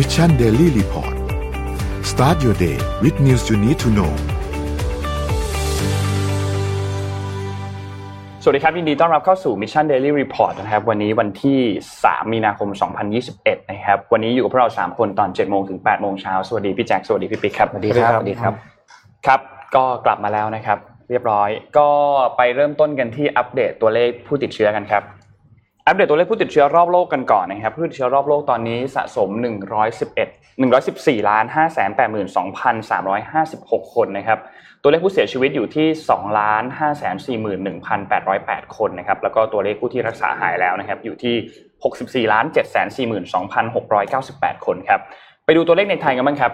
Mission Daily Report start your day with news you need to know สวัสดีครับยินดีต้อนรับเข้าสู่ Mission Daily Report นะครับ วันนี้วันที่ 3 มีนาคม 2021 นะครับ วันนี้อยู่กับพวกเรา 3 คนตอน7โมงถึง8โมงเช้าสวัสดีพี่แจ็คสวัสดีพี่ปิ๊กครับสวัสดีครับสวัสดีครับครับ ก็กลับมาแล้วนะครับ เรียบร้อย ก็ไปเริ่มต้นกันที่อัปเดตตัวเลขผู้ติดเชื้อกันครับ อัปเดตตัวเลขผู้ติดเชื้อรอบโลกกันก่อนนะครับผู้ติดเชื้อรอบโลกตอนนี้สะสม 111 114ล้าน5 8 2 356 คนนะครับตัวเลขผู้เสียชีวิตอยู่ที่2ล้าน5 4 1 808 คนนะครับแล้วก็ตัวเลขผู้ที่รักษาหายแล้วนะครับอยู่ที่ 64ล้าน7 4 2 6 9 8 คนครับไปดูตัวเลขในไทยกันบ้างครับ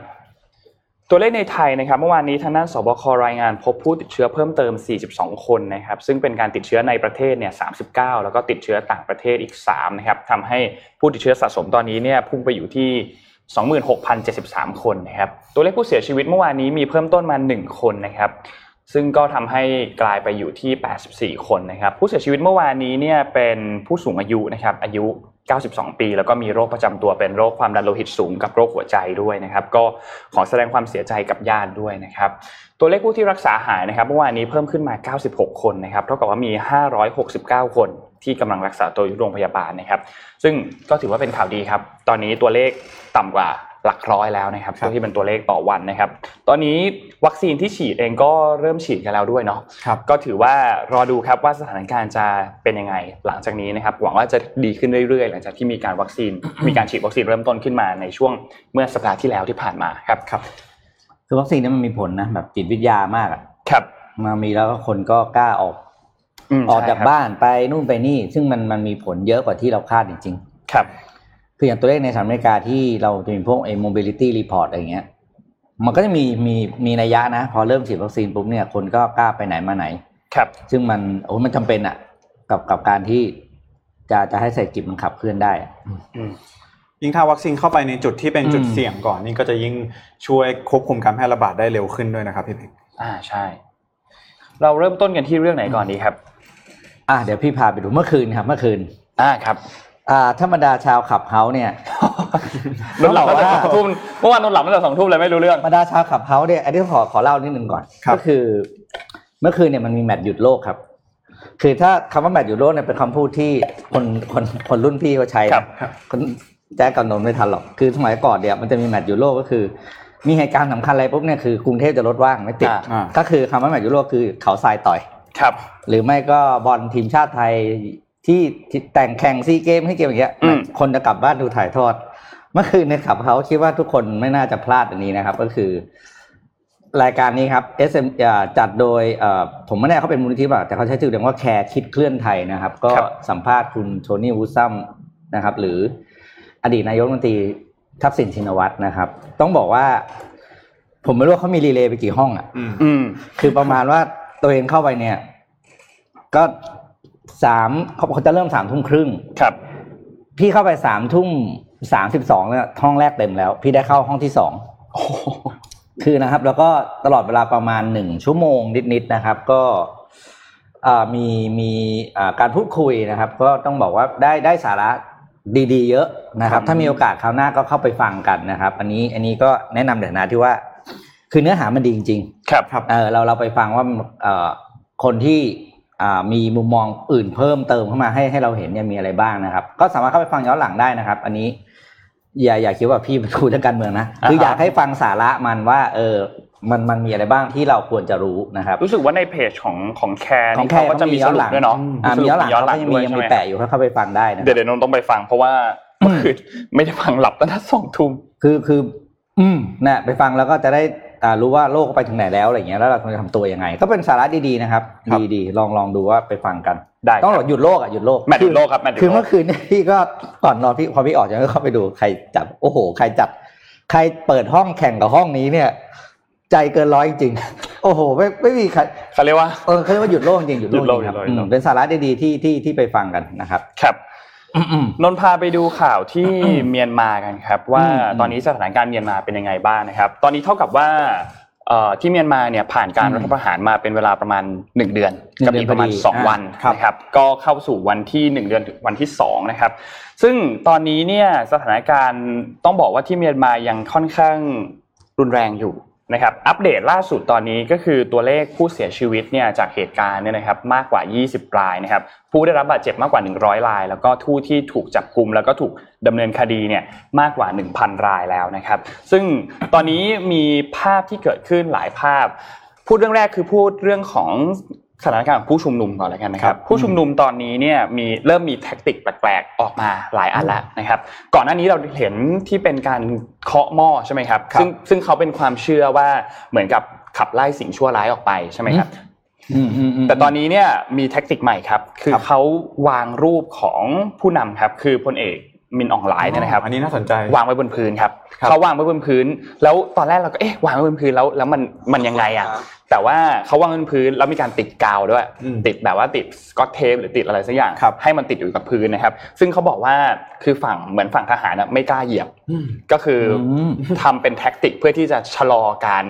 ตัวเลขในไทยนะครับ เมื่อวานนี้ทางด้านสบครายงานพบผู้ติดเชื้อเพิ่มเติม 42 คนนะครับ ซึ่งเป็นการติดเชื้อในประเทศเนี่ย 39 แล้วก็ติดเชื้อต่างประเทศอีก 3 นะครับทำให้ผู้ติดเชื้อสะสมตอนนี้เนี่ยพุ่งไปอยู่ที่26,073 คนนะครับ ตัวเลขผู้เสียชีวิตเมื่อวานนี้มีเพิ่มต้นมา 1 คนนะครับ ซึ่งก็ทำให้กลายไปอยู่ที่ 84 คนนะครับ ผู้เสียชีวิตเมื่อวานนี้เนี่ยเป็นผู้สูงอายุนะครับอายุ 92 ปี แล้วก็มีโรคประจำตัวเป็นโรคความดันโลหิตสูงกับโรคหัวใจด้วยนะครับ ก็ขอแสดงความเสียใจกับญาติด้วยนะครับ ตัวเลขผู้ที่รักษาหายนะครับเมื่อวานนี้เพิ่มขึ้นมา 96 คนนะครับเท่ากับว่ามี 569 คนที่กำลังรักษาตัวอยู่โรงพยาบาลนะครับ ซึ่งก็ถือว่าเป็นข่าวดีครับ ตอนนี้ตัวเลขต่ำกว่า หลักร้อยแล้วนะครับตัวที่เป็นตัวเลขต่อวันนะครับ ตอนนี้วัคซีนที่ฉีดเองก็เริ่มฉีดกันแล้วด้วยเนาะครับก็ถือว่ารอดูครับว่าสถานการณ์จะเป็นยังไงหลังจากนี้นะครับหวังว่าจะดีขึ้นเรื่อยๆ หลังจากที่มีการวัคซีน มีการฉีดวัคซีนเริ่มต้นขึ้นมาในช่วงเมื่อสัปดาห์ที่แล้วที่ผ่านมาครับครับคือวัคซีนเนี่ยมันมีผลนะแบบจิตวิทยามากอะครับมามีแล้วก็คนก็กล้าออกมออกจากใช่ครับบ้านไปนู่นไปนี่ ซึ่งมันมันมีผลเยอะกว่าที่เราคาดจริงครับๆ คืออย่างตัวเลขในสหรัฐอเมริกาที่เราจะมีพวกไอ้ mobility report อะไรเงี้ย มันก็จะมีมีมีนัยยะนะ พอเริ่มฉีดวัคซีนปุ๊บเนี่ยคนก็กล้าไปไหนมาไหน ครับ ซึ่งมันโอ้มันจำเป็นอะกับกับการที่จะจะให้เศรษฐกิจมันขับเคลื่อนได้อะอืมยิ่งถ้าวัคซีนเข้าไปในจุดที่เป็นจุดอืมเสี่ยงก่อนนี่ก็จะยิ่งช่วยควบคุมการแพร่ระบาดได้เร็วขึ้นด้วยนะครับพี่ปิ๊กอ่าใช่ เราเริ่มต้นกันที่เรื่องไหนก่อนดีครับ อะเดี๋ยวพี่พาไปดูเมื่อคืนครับ เมื่อคืน อ่าครับ อ่าธรรมดาชาว Clubhouse เนี่ย นอนหลับตั้งแต่ต้องบอกว่าสองทุ่มเมื่อวานนอนหลับตั้งแต่สองทุ่มเลยไม่รู้เรื่อง ธรรมดาชาว Clubhouse เนี่ยอันนี้ขอขอเล่านิดนึงก่อนก็คือ เมื่อคืนเนี่ยมันมีแมตช์หยุดโลกครับ คือถ้าคำว่าแมตช์หยุดโลกเนี่ยเป็นคำพูดที่คนคนคนรุ่นพี่เขาใช้ครันะบคนแจ๊กกับนนท์ไม่ทันหรอก คือสมัยก่อนเนี่ยมันจะมีแมตช์หยุดโลกก็คือ มีเหตุการณ์สำคัญอะไรปุ๊บเนี่ยคือกรุงเทพจะรถว่างไม่ติด อ่าอ่าก็คือคำว่าแมตช์หยุดโลกคือเขาทรายต่อย ครับ หรือไม่ก็บอลทีมชาติไทย ที่ที่แต่งแข่งซีเกมให้เกมอย่างเงี้ยอืมคนจะกลับบ้านดูถ่ายทอด เมื่อคืนในขับเขาคิดว่าทุกคนไม่น่าจะพลาดอันนี้นะครับ ก็คือ รายการนี้ครับ SM อ่าจัดโดยเอ่อผมไม่แน่เขาเป็นมูลนิธิป่ะแต่เขาใช้ชื่อเรียกว่าแคร์คิดเคลื่อนไทยนะครับ ก็ครับสัมภาษณ์คุณโทนี่วูซัมนะครับ หรืออดีตนายกรัฐมนตรีทักษิณชินวัตรนะครับ ต้องบอกว่า ผมไม่รู้ว่าเขามีรีเลย์ไปกี่ห้องอะอืมอืมคือประมาณว่าตัวเองเข้าไปเนี่ย ก็ สามเขาเขาจะเริ่มสามทุ่มครึ่งครับ พี่เข้าไปสามทุ่มสามสิบสองเนี่ยห้องแรกเต็มแล้ว พี่ได้เข้าห้องที่สองคือนะครับ แล้วก็ตลอดเวลาประมาณหนึ่งชั่วโมงนิดๆนะครับ ก็อ่ามีมีอ่าการพูดคุยนะครับ ก็ต้องบอกว่าได้ได้สาระดีๆ เยอะนะครับ ถ้ามีโอกาสคราวหน้าก็เข้าไปฟังกันนะครับ อันนี้อันนี้ก็แนะนำเดี๋ยวนะที่ว่า คือเนื้อหามันดีจริง ๆ ครับครับเออเราเราไปฟังว่าเอ่อคนที่อ่า มีมุมมองอื่นเพิ่มเติมเข้ามาให้ให้เราเห็นเนี่ยมีอะไรบ้างนะครับ ก็สามารถเข้าไปฟังย้อนหลังได้นะครับ อันนี้ อย่าอย่าคิดว่าพี่เป็นคุยเรื่องการเมืองนะคืออ่าฮะอยากให้ฟังสาระมันว่า เออมันมันมีอะไรบ้างที่เราควรจะรู้นะครับ รู้สึกว่าในเพจของของแคร์ของนี่แคร์เขาก็จะมีสรุปด้วยเนาะอ่ามีย้อนหลังย้อนหลัเขางยังด้มีวยยังใช่มีไหมแปะอยู่เข้าไปฟังได้นะเดี๋ยวเดี๋ยวนนท์ต้องไปฟังเพราะว่าเมื่อคืนไม่ได้ฟังหลับตั้งแต่สองทุ่มคือคือ อืมนะไปฟังแล้วก็จะได้อ่า รู้ว่าโลกไปถึงไหนแล้วอะไรเงี้ยแล้วเราควรจะทำตัวยังไง ก็เป็นสาระดีๆนะครับ ครับ ดีๆลองลองดูว่าไปฟังกัน ได้ต้องคหรับยุดหยุดโลกอะหยุดโลกแมตช์หยุดโลกครับแมตช์หยุดโลกคือเมื่อคืนเนี่ยพี่ก็ก่อนนอนพี่พอพี่ออกจากนั้นก็เข้าไปดูใครจัดโอ้โห ใครจัด ใครเปิดห้องแข่งกับห้องนี้เนี่ย ใจเกินร้อยจริงๆโอ้โห ไม่ไม่มีใครเขาเรียกว่า เออเขาเรียกว่าหยุดโลกจริงหยุดโลกหยุดโลกจริงครับหยุดโลก อืมเป็นสาระดีๆที่ที่ที่ไปฟังกันนะครับ ครับอืม นนท์พาไปดูข่าวที่เมียนมากันครับ ว่าอืมตอนนี้สถานการณ์เมียนมาเป็นยังไงบ้างนะครับ ตอนนี้เท่ากับว่าเอ่อที่เมียนมาเนี่ยผ่านการอืมรัฐประหารมาเป็นเวลาประมาณ 1 เดือนหนึ่งกับเดือนอีกประมาณพอดี2อ่าวันครับนะครับก็เข้าสู่วันที่ 1 เดือนถึงวันที่2นะครับซึ่งตอนนี้เนี่ยสถานการณ์ต้องบอกว่าที่เมียนมายังค่อนข้างรุนแรงอยู่ นะครับอัปเดตล่าสุดตอนนี้ก็คือตัวเลขผู้เสียชีวิตเนี่ยจากเหตุการณ์เนี่ยนะครับมากกว่า 20 รายนะครับผู้ได้รับบาดเจ็บมากกว่า 100 ราย แล้วก็ทู่ที่ถูกจับกลุ่มแล้วก็ถูกดำเนินคดีเนี่ยมากกว่า 1,000 รายแล้วนะครับ ซึ่งตอนนี้มีภาพที่เกิดขึ้นหลายภาพ พูดเรื่องแรกคือพูดเรื่องของ สถานการณ์ของผู้ชุมนุมก่อนแล้วกันนะครัครับบผู้ชุมนุมตอนนี้เนี่ยมีเริ่มมีแท็กติกแปลกๆออกมาหลายอันแล้วนะครับ ก่อนหน้านี้เราเห็นที่เป็นการเคาะหม้อใช่ไหมครับครับซึ่งซึ่งเขาเป็นความเชื่อว่าเหมือนกับขับไล่สิ่งชั่วร้ายออกไปใช่ไหมครับอืมอืมมแต่ตอนนี้เนี่ยมีแท็กติกใหม่ครับ คือครับเขาวางรูปของผู้นำครับ คือพลเอก มินอองหลายเนี่ยนะครับอันนี้น่าสนใจวางไว้บนพื้นครับครับเขาวางไว้บนพื้น แล้วตอนแรกเราก็เอ๊ะวางไว้บนพื้นแล้วแล้วมันมันยังไงอะแต่ว่าเขาวางไว้บนพื้นแล้วมีการติดกาวด้วยอืมติดแบบว่าติดสกอตเทปหรือติดอะไรสักอย่างครับให้มันติดอยู่กับพื้นนะครับ ซึ่งเขาบอกว่าคือฝั่งเหมือนฝั่งทหารน่ะไม่กล้าเหยียบอืมก็คืออมทำเป็นแท็กติกเพื่อที่จะชะลอการ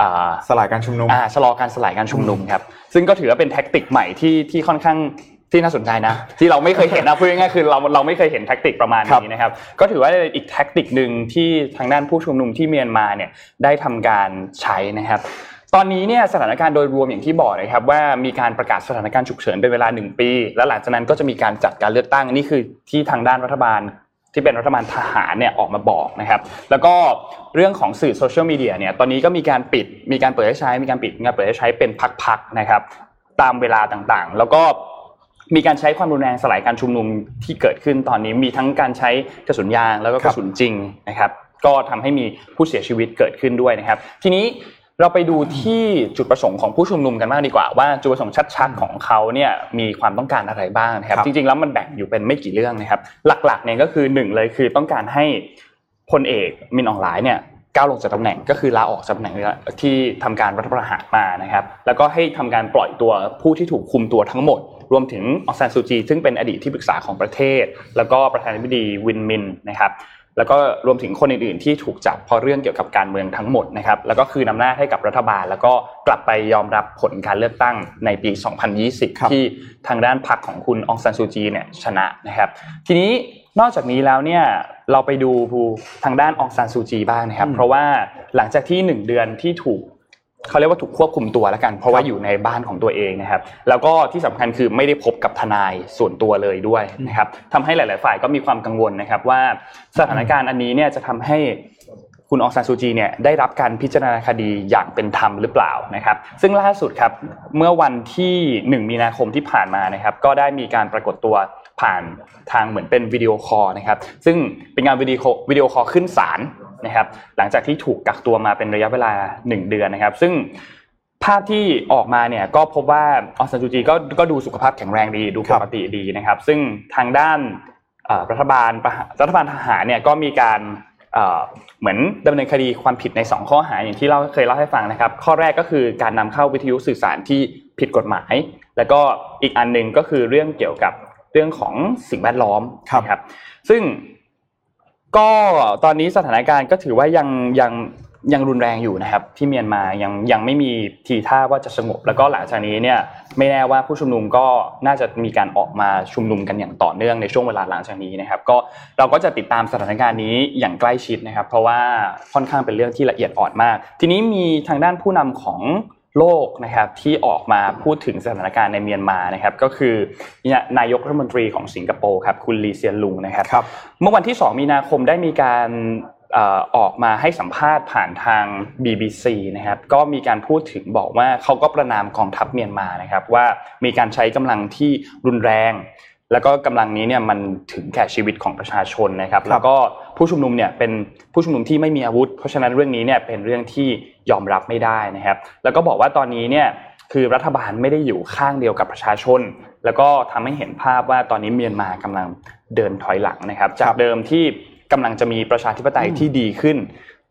อ่าสลายการชุมนุมอ่าชะลอการสลายการชุมนุมครับซึ่งก็ถือว่าเป็นแท็กติกใหม่ที่ที่ค่อนข้าง ที่น่าสนใจนะ ที่เราไม่เคยเห็นนะพูดง่ายๆคือเราเราไม่เคยเห็นแท็กติกประมาณนี้นะครับก็ถือว่าเป็นอีกแท็กติกหนึ่งที่ทางด้านผู้ชุมนุมที่เมียนมาเนี่ยได้ทำการใช้นะครับตอนนี้เนี่ยสถานการณ์โดยรวมอย่างที่บอกนะครับว่ามีการประกาศสถานการณ์ฉุกเฉินเป็นเวลาหนึ่งปี แล้วหลังจากนั้นก็จะมีการจัดการเลือกตั้งนี่คือที่ทางด้านรัฐบาลที่เป็นรัฐบาลทหารเนี่ยออกมาบอกนะครับ แล้วก็เรื่องของสื่อโซเชียลมีเดียเนี่ยตอนนี้ก็มีการปิดมีการเปิดให้ใช้ มีการปิดมีการเปิดให้ใช้เป็นพักๆนะครับตามเวลาต่างๆ แล้วก็ มีการใช้ความรุนแรงสลายการชุมนุมที่เกิดขึ้นตอนนี้มีทั้งการใช้กระสุนยางแล้วก็กระสุนจริงนะครับ ก็ทำให้มีผู้เสียชีวิตเกิดขึ้นด้วยนะครับ ทีนี้เราไปดูที่จุดประสงค์ของผู้ชุมนุมกันบ้างดีกว่า ว่าจุดประสงค์ชัดๆของเขาเนี่ยมีความต้องการอะไรบ้างนะครับครับจริงๆแล้วมันแบ่งอยู่เป็นไม่กี่เรื่องนะครับ หลักๆเนี่ยก็คือหนึ่งเลยคือต้องการให้พลเอกมินอองหลายเนี่ย ก้าวลงจากตำแหน่งก็คือลาออกจากตำแหน่งที่ทำการรัฐประหารมานะครับ แล้วก็ให้ทำการปล่อยตัวผู้ที่ถูกคุมตัวทั้งหมด รวมถึงอองซานซูจี ซึ่งเป็นอดีตที่ปรึกษาของประเทศ แล้วก็ประธานาธิบดีวินมินนะครับแล้วก็รวมถึงคนอื่นๆที่ถูกจับเพราะเรื่องเกี่ยวกับการเมืองทั้งหมดนะครับแล้วก็คืนอำนาจให้กับรัฐบาล แล้วก็กลับไปยอมรับผลการเลือกตั้งในปีครับ2020 ที่ทางด้านพรรคของคุณองซานซูจีเนี่ยชนะนะครับ ทีนี้ นอกจากนี้แล้วเนี่ยเราไปดูทางด้านองซานซูจีบ้างนะครับอืมเพราะว่าหลังจากที่หนึ่งเดือนที่ถูกเขาเรียกว่าถูกควบคุมตัวแล้วกัน เพราะว่าอยู่ในบ้านของตัวเองนะครับ แล้วก็ที่สำคัญคือไม่ได้พบกับทนายส่วนตัวเลยด้วยนะครับทำให้หลาย ๆ ฝ่ายก็มีความกังวลนะครับ ว่าสถานการณ์อันนี้เนี่ยจะทำให้คุณอองซานซูจีเนี่ยได้รับการพิจารณาคดีอย่างเป็นธรรมหรือเปล่านะครับ ซึ่งล่าสุดครับเมื่อวันที่ 1 มีนาคมที่ผ่านมานะครับ ก็ได้มีการปรากฏตัว ผ่านทางเหมือนเป็นวิดีโอคอลนะครับซึ่งเป็นงานวิดีโอวิดีโอคอลขึ้นศาลนะครับหลังจากที่ถูกกักตัวมาเป็นระยะเวลา 1 เดือนนะครับ ซึ่งภาพที่ออกมาเนี่ยก็พบว่าอองซานซูจีก็ก็ดูสุขภาพแข็งแรงดีดูปกติดีนะครับ ซึ่งทางด้านรัฐบาลรัฐบาลทหารเนี่ยก็มีการเหมือนดำเนินคดีความผิดใน 2 ข้อหาอย่างที่เราเคยเล่าให้ฟังนะครับ ข้อแรกก็คือการนำเข้าวิทยุสื่อสารที่ผิดกฎหมาย แล้วก็อีกอันหนึ่งก็คือเรื่องเกี่ยวกับ เรื่องของสิ่งแวดล้อมครับนะครับ ซึ่งก็ตอนนี้สถานการณ์ก็ถือว่ายังยังยังรุนแรงอยู่นะครับที่เมียนมายังยังไม่มีทีท่าว่าจะสงบ แล้วก็หลังจากนี้เนี่ยไม่แน่ว่าผู้ชุมนุมก็น่าจะมีการออกมาชุมนุมกันอย่างต่อเนื่องในช่วงเวลาหลังจากนี้นะครับ ก็เราก็จะติดตามสถานการณ์นี้อย่างใกล้ชิดนะครับ เพราะว่าค่อนข้างเป็นเรื่องที่ละเอียดอ่อนมาก ทีนี้มีทางด้านผู้นำของ โลกนะครับที่ออกมาพูดถึงสถานการณ์ในเมียนมานะครับก็คือนายกรัฐมนตรีของสิงคโปร์ครับคุณลีเซียนลุงนะครับครับเมื่อวันที่ 2 มีนาคมได้มีการเอ่อออกมาให้สัมภาษณ์ผ่านทาง BBC นะครับก็มีการพูดถึงบอกว่าเขาก็ประนามกองทัพเมียนมานะครับว่ามีการใช้กำลังที่รุนแรง แล้วก็กำลังนี้เนี่ยมันถึงแก่ชีวิตของประชาชนนะครับ แล้วก็ผู้ชุมนุมเนี่ยเป็นผู้ชุมนุมที่ไม่มีอาวุธ เพราะฉะนั้นเรื่องนี้เนี่ยเป็นเรื่องที่ยอมรับไม่ได้นะครับ แล้วก็บอกว่าตอนนี้เนี่ยคือรัฐบาลไม่ได้อยู่ข้างเดียวกับประชาชน แล้วก็ทำให้เห็นภาพว่าตอนนี้เมียนมากำลังเดินถอยหลังนะครับ จากเดิมที่กำลังจะมีประชาธิปไตยที่ดีขึ้น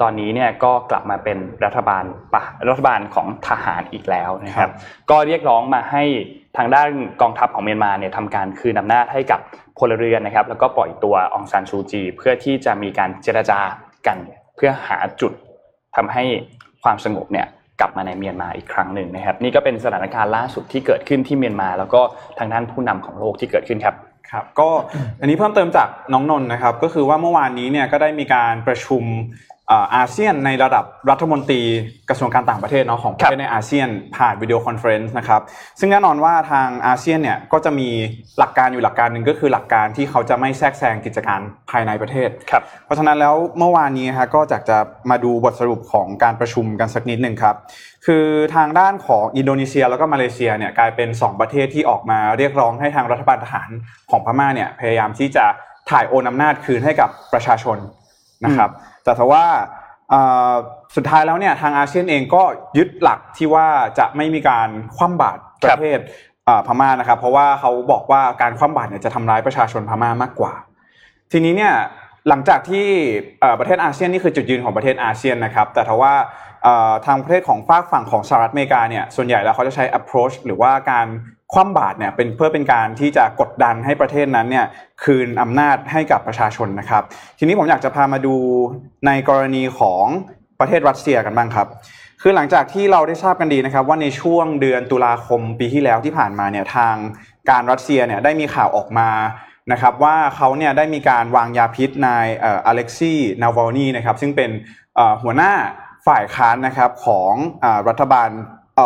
ตอนนี้เนี่ยก็กลับมาเป็นรัฐบาลปะรัฐบาลของทหารอีกแล้วนะครับ ก็เรียกร้องมาให้ ทางด้านกองทัพของเมียนมาเนี่ยทำการคืนอำนาจให้กับพลเรือนนะครับ แล้วก็ปล่อยตัวองซานชูจี เพื่อที่จะมีการเจรจากันเพื่อหาจุดทำให้ความสงบเนี่ยกลับมาในเมียนมาอีกครั้งหนึ่งนะครับ นี่ก็เป็นสถานการณ์ล่าสุดที่เกิดขึ้นที่เมียนมา แล้วก็ทางด้านผู้นำของโลกที่เกิดขึ้นครับครับก็อันนี้เพิ่มเติมจากน้องนนท์นะครับ ก็คือว่าเมื่อวานนี้เนี่ยก็ได้มีการประชุม อาเซียนในระดับรัฐมนตรีกระทรวงการต่างประเทศเนาะของประเทศในอาเซียนผ่านวิดีโอคอนเฟรนซ์นะครับซึ่งแน่นอนว่าทางอาเซียนเนี่ยก็จะมีหลักการอยู่หลักการหนึ่งก็คือหลักการที่เขาจะไม่แทรกแซงกิจการภายในประเทศครับเพราะฉะนั้นแล้วเมื่อวานนี้ฮะก็จากจะมาดูบทสรุปของการประชุมกันสักนิดหนึ่งครับคือทางด้านของอินโดนีเซียแล้วก็มาเลเซียเนี่ยกลายเป็น 2 ประเทศที่ออกมาเรียกร้องให้ทางรัฐบาลทหารของพม่าเนี่ยพยายามที่จะถ่ายโอนอำนาจคืนให้กับประชาชน นะครับ แต่ถ้าว่าสุดท้ายแล้วเนี่ยทางอาเซียนเองก็ยึดหลักที่ว่าจะไม่มีการคว่ำบาตรประเทศพม่านะครับ เพราะว่าเขาบอกว่าการคว่ำบาตรเนี่ยจะทำร้ายประชาชนพม่ามากกว่า ทีนี้เนี่ยหลังจากที่ประเทศอาเซียนนี่คือจุดยืนของประเทศอาเซียนนะครับ แต่ถ้าว่าทางประเทศของฝากฝั่งของสหรัฐอเมริกาเนี่ยส่วนใหญ่แล้วเขาจะใช้ approach หรือว่าการ คว่ำบาตรเนี่ยเป็นเพื่อเป็นการที่จะกดดันให้ประเทศนั้นเนี่ยคืนอำนาจให้กับประชาชนนะครับ ทีนี้ผมอยากจะพามาดูในกรณีของประเทศรัสเซียกันบ้างครับ คือหลังจากที่เราได้ทราบกันดีนะครับ ว่าในช่วงเดือนตุลาคมปีที่แล้วที่ผ่านมาเนี่ยทางการรัสเซียเนี่ยได้มีข่าวออกมานะครับว่าเขาเนี่ยได้มีการวางยาพิษนายอเล็กซี่นาวอลนีนะครับซึ่งเป็นหัวหน้าฝ่ายค้านนะครับของรัฐบาล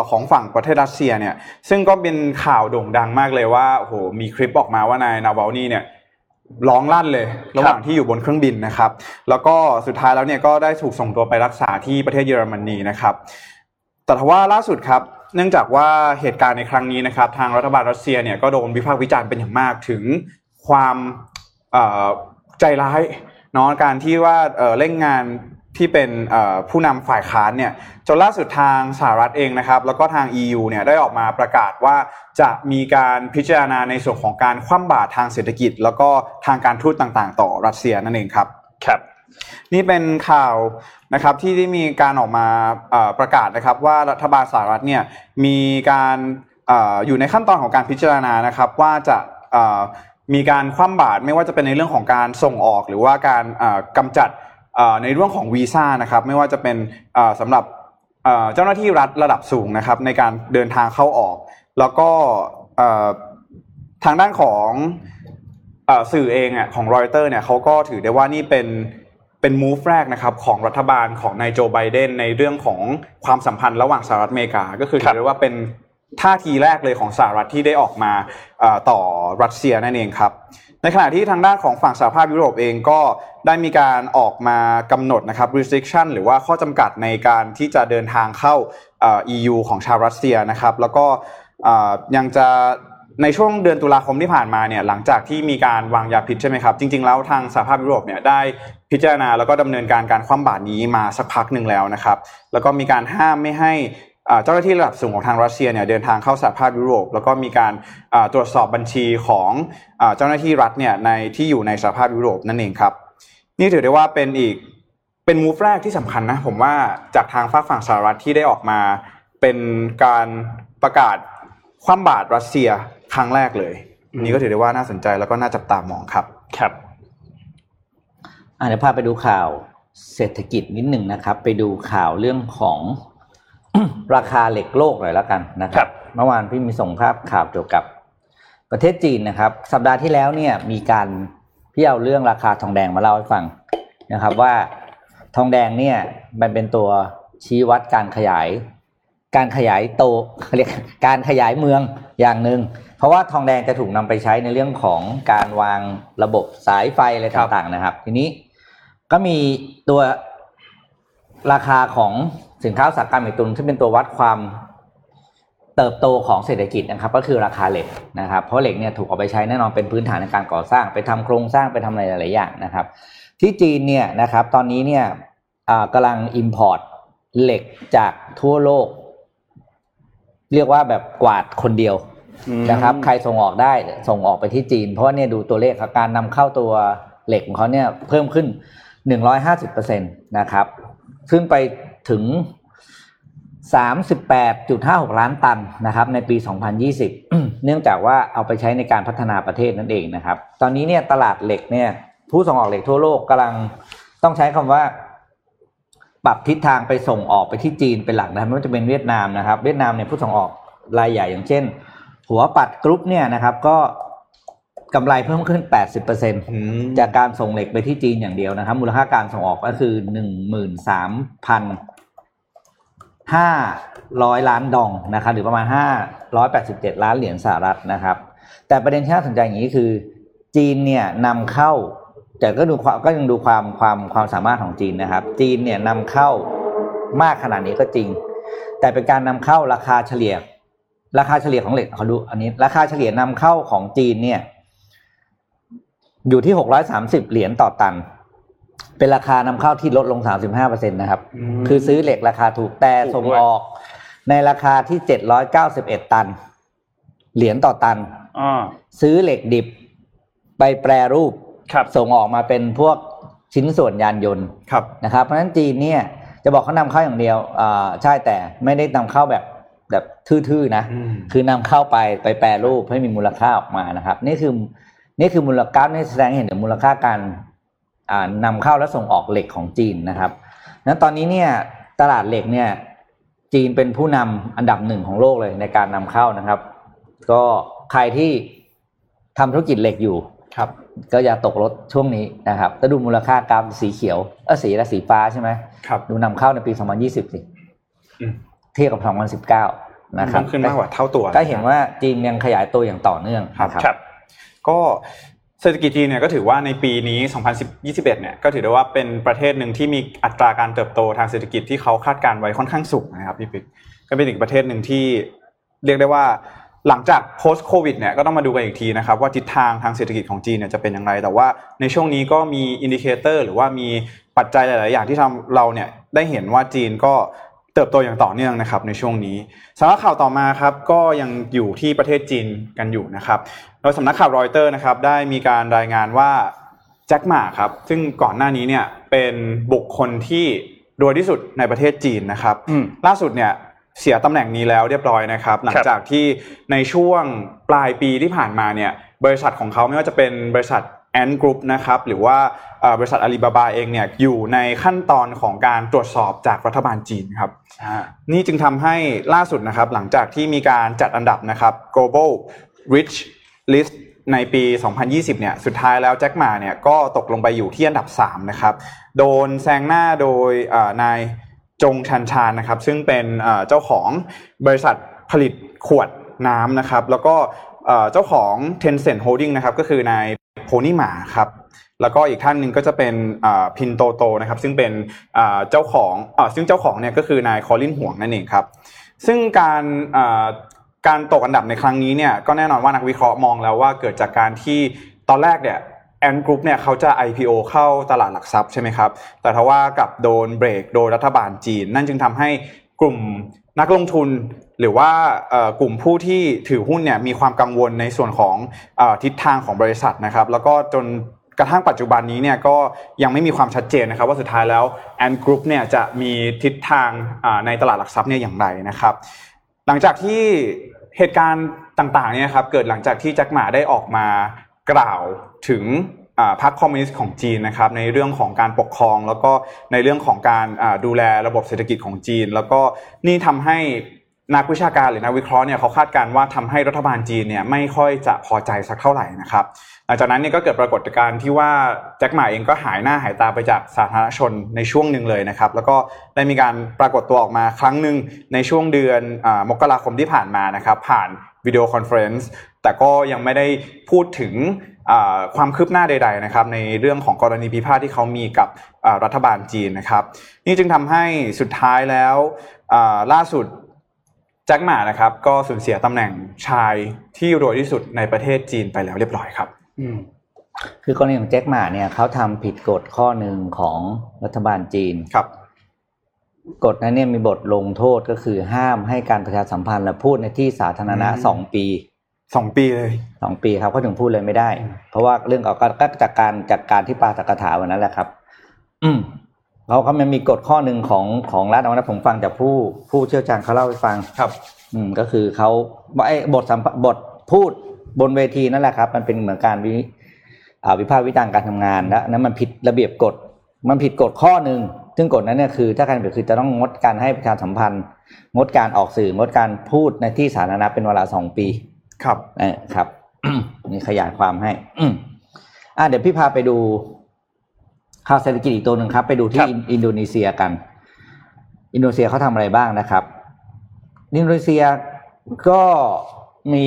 ของฝั่งประเทศรัสเซียเนี่ยซึ่งก็เป็นข่าวโด่งดังมากเลยว่าโอ้โหมีคลิปออกมาว่านายนาวาลนี่เนี่ยร้องลั่นเลย ระหว่างที่อยู่บนเครื่องบินนะครับ แล้วก็สุดท้ายแล้วเนี่ยก็ได้ถูกส่งตัวไปรักษาที่ประเทศเยอรมนีนะครับ แต่ทว่าล่าสุดครับเนื่องจากว่าเหตุการณ์ในครั้งนี้นะครับ ทางรัฐบาลรัสเซียเนี่ยก็โดนวิพากษ์วิจารณ์เป็นอย่างมากถึงความใจร้ายเนาะการที่ว่าเร่งงาน ที่เป็นผู้นำฝ่ายค้านเนี่ยจนล่าสุดทางสหรัฐเองนะครับ แล้วก็ทาง EU เนี่ยได้ออกมาประกาศว่าจะมีการพิจารณาในส่วนของการคว่ำบาตรทางเศรษฐกิจ แล้วก็ทางการทูตต่างๆ ต่อรัสเซียนั่นเองครับครับนี่เป็นข่าวนะครับที่ได้มีการออกมาประกาศนะครับ ว่ารัฐบาลสหรัฐเนี่ยมีการอยู่ในขั้นตอนของการพิจารณานะครับว่าจะมีการคว่ำบาตรไม่ว่าจะเป็นในเรื่องของการส่งออก หรือว่าการกำจัด ในเรื่องของวีซ่านะครับไม่ว่าจะเป็นสำหรับเจ้าหน้าที่รัฐระดับสูงนะครับในการเดินทางเข้าออก แล้วก็ทางด้านของสื่อเองอะของรอยเตอร์เนี่ยเขาก็ถือได้ว่านี่เป็นเป็นมูฟแรกนะครับของรัฐบาลของนายโจไบเดนในเรื่องของความสัมพันธ์ระหว่างสหรัฐอเมริกา ก็คือถือได้ว่าเป็น ท่าทีแรกเลยของสหรัฐที่ได้ออกมาต่อรัสเซียนั่นเองครับ ในขณะที่ทางด้านของฝั่งสหภาพยุโรปเองก็ได้มีการออกมากำหนดนะครับ restriction หรือว่าข้อจำกัดในการที่จะเดินทางเข้า EU ของชาวรัสเซียนะครับ แล้วก็ยังจะในช่วงเดือนตุลาคมที่ผ่านมาเนี่ยหลังจากที่มีการวางยาพิษใช่ไหมครับ จริง ๆ แล้วทางสหภาพยุโรปเนี่ยได้พิจารณาแล้วก็ดำเนินการการคว่ำบาตรนี้มาสักพักหนึ่งแล้วนะครับ แล้วก็มีการห้ามไม่ให้ เจ้าหน้าที่ระดับสูงของทางรัสเซียเนี่ยเดินทางเข้าสหภาพยุโรป แล้วก็มีการตรวจสอบบัญชีของเจ้าหน้าที่รัฐเนี่ยในที่อยู่ในสหภาพยุโรปนั่นเองครับ นี่ถือได้ว่าเป็นอีกเป็นมูฟแรกที่สำคัญนะผมว่าจากทางฝากฝั่งสหรัฐที่ได้ออกมา เป็นการประกาศคว่ำบาตรรัสเซียครั้งแรกเลย นี่ก็ถือได้ว่าน่าสนใจแล้วก็น่าจับตามองครับครับอ่าเดี๋ยวพาไปดูข่าวเศรษฐกิจนิดหนึ่งนะครับ ไปดูข่าวเรื่องของ ราคาเหล็กโลกหน่อยแล้วกันนะครับ เมื่อวานพี่มีส่งภาพข่าวเกี่ยวกับ ประเทศจีนนะครับ สัปดาห์ที่แล้วเนี่ยมีการพี่เอาเรื่องราคาทองแดงมาเล่าให้ฟังนะครับ ว่าทองแดงเนี่ยมันเป็นตัวชี้วัดการขยาย การขยายโตเรียกการขยายเมืองอย่างหนึ่งเพราะว่าทองแดงจะถูกนำไปใช้ในเรื่องของการวางระบบสายไฟอะไรต่างๆนะครับ ทีนี้ก็มีตัวราคาของ สินค้าอุตสาหกรรมอีกตัวที่เป็นตัววัดความเติบโตของเศรษฐกิจนะครับก็คือราคาเหล็กนะครับเพราะเหล็กเนี่ยถูกเอาไปใช้แน่นอนเป็นพื้นฐานในการก่อสร้างไปทำโครงสร้างไปทำอะไรหลายๆอย่างนะครับ ที่จีนเนี่ยนะครับตอนนี้เนี่ยกำลังอิมพอร์ตเหล็กจากทั่วโลก เรียกว่าแบบกวาดคนเดียวนะครับ ใครส่งออกได้ส่งออกไปที่จีน เพราะว่าเนี่ยดูตัวเลขการนำเข้าตัวเหล็กของเขาเนี่ยเพิ่มขึ้นหนึ่งร้อยห้าสิบเปอร์เซ็นตนะครับ ซึ่งไป ถึง 38.56 ล้านตันนะครับ ในปี 2020 เนื่องจากว่าเอาไปใช้ในการพัฒนาประเทศนั่นเองนะครับ ตอนนี้เนี่ยตลาดเหล็กเนี่ยผู้ส่งออกเหล็กทั่วโลกกำลังต้องใช้คำว่าปรับทิศทางไปส่งออกไปที่จีนเป็นหลักนะครับไม่ว่าจะเป็นเวียดนามนะครับ เวียดนามเนี่ยผู้ส่งออกรายใหญ่อย่างเช่น หัวปัดกรุ๊ปเนี่ยนะครับ ก็กำไรเพิ่มขึ้น 80%อืมจากการส่งเหล็กไปที่จีนอย่างเดียวนะครับ มูลค่าการส่งออกก็คือห ห้าร้อยล้านดองนะครับหรือประมาณห้าร้อยแปดสิบเจ็ดล้านเหรียญสหรัฐนะครับ แต่ประเด็นที่น่าสนใจอย่างนี้คือ จีนเนี่ยนำเข้า แต่ก็ดูความก็ยังดูความความความสามารถของจีนนะครับ จีนเนี่ยนำเข้ามากขนาดนี้ก็จริง แต่เป็นการนำเข้าราคาเฉลี่ย ราคาเฉลี่ยของเหล็กเขาดูอันนี้ราคาเฉลี่ยนำเข้าของจีนเนี่ย อยู่ที่หกร้อยสามสิบเหรียญต่อตัน เป็นราคานำเข้าที่ลดลงสามสิบห้าเปอร์เซ็นตนะครับมคือซื้อเหล็กราคาถูกแต่ถูกส่งด้วยออก ในราคาที่เจ็ดร้อยเก้าสิบเอ็ดตัน เหรียญต่อตันอ่าซื้อเหล็กดิบ ไปแปรรูปครับส่งออกมาเป็นพวกชิ้นส่วนยานยนต์ครับนะครับ เพราะฉะนั้นจีนเนี่ย จะบอกเขานำเข้าอย่างเดียวอ่าใช่แต่ไม่ได้นำเข้าแบบแบบทื่อๆนะอืมคือนำเข้าไปไปแปรรูปให้มีมูลค่าออกมานะครับ นี่คือนี่คือมูลค่านี่แสดงให้เห็นถึงมูลค่าการอ่า นำเข้าและส่งออกเหล็กของจีนนะครับนั้นตอนนี้เนี่ยตลาดเหล็กเนี่ยจีนเป็นผู้นำอันดับหนึ่งของโลกเลยในการนำเข้านะครับ ก็ใครที่ทำธุรกิจเหล็กอยู่ครับก็อย่าตกรถช่วงนี้นะครับถ้าดูมูลค่ากราฟสีเขียวเออสีและสีฟ้าใช่ไหมครับดูนำเข้าในปี 2020 สิอืมเทียบกับ 2019 นะครัเพิ่บมขึ้นมากกว่าเท่าตัวก็เห็นว่าจีนยังขยายตัวอย่างต่อเนื่องนะครับ ก็ เศรษฐกิจจีนเนี่ยก็ถือว่าในปีนี้ 2021 เนี่ยก็ถือได้ว่าเป็นประเทศหนึ่งที่มีอัตราการเติบโตทางเศรษฐกิจที่เขาคาดการไว้ค่อนข้างสูงนะครับพี่ปิ๊กก็เป็นอีกประเทศหนึ่งที่เรียกได้ว่าหลังจาก post covid เนี่ยก็ต้องมาดูกันอีกทีนะครับว่าทิศทางทางเศรษฐกิจของจีนเนี่ยจะเป็นอย่างไร แต่ว่าในช่วงนี้ก็มี indicator หรือว่ามีปัจจัยหลาย ๆ อย่างที่ทำเราเนี่ยได้เห็นว่าจีนก็ เติบโตอย่างต่อเนื่องนะครับในช่วงนี้สำหรับข่าวต่อมาครับก็ยังอยู่ที่ประเทศจีนกันอยู่นะครับโดยสำนักข่าวรอยเตอร์นะครับได้มีการรายงานว่าแจ็คหม่าครับซึ่งก่อนหน้านี้เนี่ยเป็นบุคคลที่รวยที่สุดในประเทศจีนนะครับอืมล่าสุดเนี่ยเสียตำแหน่งนี้แล้วเรียบร้อยนะครับ หลังจากที่ในช่วงปลายปีที่ผ่านมาเนี่ยบริษัทของเขาไม่ว่าจะเป็นบริษัท Ant Group นะครับหรือว่าเอ่อบริษัทอาลีบาบาเองเนี่ยอยู่ในขั้นตอนของการตรวจสอบจากรัฐบาลจีนครับนี่จึงทำให้ล่าสุดนะครับหลังจากที่มีการจัดอันดับนะครับ global rich list ในปี 2020 เนี่ย สุดท้ายแล้วแจ็คหมาเนี่ยก็ตกลงไปอยู่ที่อันดับ 3 นะครับ โดนแซงหน้าโดยเอ่อนายจงชันชานนะครับ ซึ่งเป็นเอ่อเจ้าของบริษัทผลิตขวดน้ำนะครับ แล้วก็เอ่อเจ้าของ Tencent Holding นะครับ ก็คือนาย โพนี่หมาครับแล้วก็อีกท่านหนึ่งก็จะเป็นพินโตโตนะครับซึ่งเป็นเจ้าของอซึ่งเจ้าของเนี่ยก็คือนายคอลินหวงนั่นเองครับซึ่งการการตกอันดับในครั้งนี้เนี่ยก็แน่นอนว่านักวิเคราะห์มองแล้วว่าเกิดจากการที่ตอนแรกเนี่ย Ant Group เนี่ยเขาจะ IPO เข้าตลาดหลักทรัพย์ใช่ไหมครับ แต่ทว่ากลับโดนเบรกโดยรัฐบาลจีน นั่นจึงทำให้ กลุ่มนักลงทุนหรือว่ากลุ่มผู้ที่ถือหุ้นเนี่ยมีความกังวลในส่วนของอทิศทางของบริษัทนะครับ แล้วก็จนกระทั่งปัจจุบันนี้เนี่ยก็ยังไม่มีความชัดเจนนะครับ ว่าสุดท้ายแล้วแอนกรุ๊ปเนี่ยจะมีทิศทางในตลาดหลักทรัพย์เนี่ยอย่างไรนะครับ หลังจากที่เหตุการณ์ต่างๆเนี่ยครับเกิดหลังจากที่แจ็คหมาได้ออกมากล่าวถึง พรรคคอมมิวนิสต์ของจีนนะครับในเรื่องของการปกครอง แล้วก็ในเรื่องของการดูแลระบบเศรษฐกิจของจีน แล้วก็นี่ทำให้นักวิชาการหรือนักวิเคราะห์เนี่ยเขาคาดการณ์ว่าทำให้รัฐบาลจีนเนี่ยไม่ค่อยจะพอใจสักเท่าไหร่นะครับหลังจากนั้นเนี่ยก็เกิดปรากฏการณ์ที่ว่าแจ็คหม่าเองก็หายหน้าหายตาไปจากสาธารณชนในช่วงหนึ่งเลยนะครับแล้วก็ได้มีการปรากฏตัวออกมาครั้งหนึ่งในช่วงเดือนมกราคมที่ผ่านมานะครับผ่านวิดีโอคอนเฟรนซ์แต่ก็ยังไม่ได้พูดถึง ความคืบหน้าใด ๆ นะครับ ในเรื่องของกรณีพิพาทที่เขามีกับอ่ารัฐบาลจีนนะครับ นี่จึงทำให้สุดท้ายแล้วอ่าล่าสุดแจ็คหมานะครับ ก็สูญเสียตำแหน่งชายที่รวยที่สุดในประเทศจีนไปแล้วเรียบร้อยครับคือกรณีของแจ็คหมาเนี่ยเขาทำผิดกฎข้อหนึ่งของรัฐบาลจีนครับกฎนั้นเนี่ยมีบทลงโทษก็คือห้ามให้การประชาสัมพันธ์และพูดในที่สาธารณะอืมสองปี สองปีเลยสองปีครับเขาถึงพูดเลยไม่ได้ เพราะว่าเรื่องเก่าก็ก็จากการจากการที่ปาตกถาวันนั้นแหละครับ อืมเขาเขามันมีกฎข้อหนึ่งของของรัฐเอานะผมฟังจากผู้ผู้เชี่ยวชาญเขาเล่าให้ฟังครับ อืมก็คือเขาไอ้บทสัมภาบทพูดบนเวทีนั่นแหละครับ มันเป็นเหมือนการวิอ่าวิพากษ์วิจารณ์การทำงานแล้วนั้นมันผิดระเบียบกฎ มันผิดกฎข้อหนึ่งซึ่งกฎนั้นเนี่ยคือถ้าการเปรียบคือจะต้องงดการให้ประชาสัมพันธ์ งดการออกสื่องดการพูดในที่สาธารณะเป็นเวลาสองปี ครับเออครับนี่ขยายความให้อืมอ่าเดี๋ยวพี่พาไปดูข่าวเศรษฐกิจอีกตัวหนึ่งครับ ไปดูที่ครับอินอินโดนีเซียกัน อินโดนีเซียเขาทำอะไรบ้างนะครับ อินโดนีเซียก็มี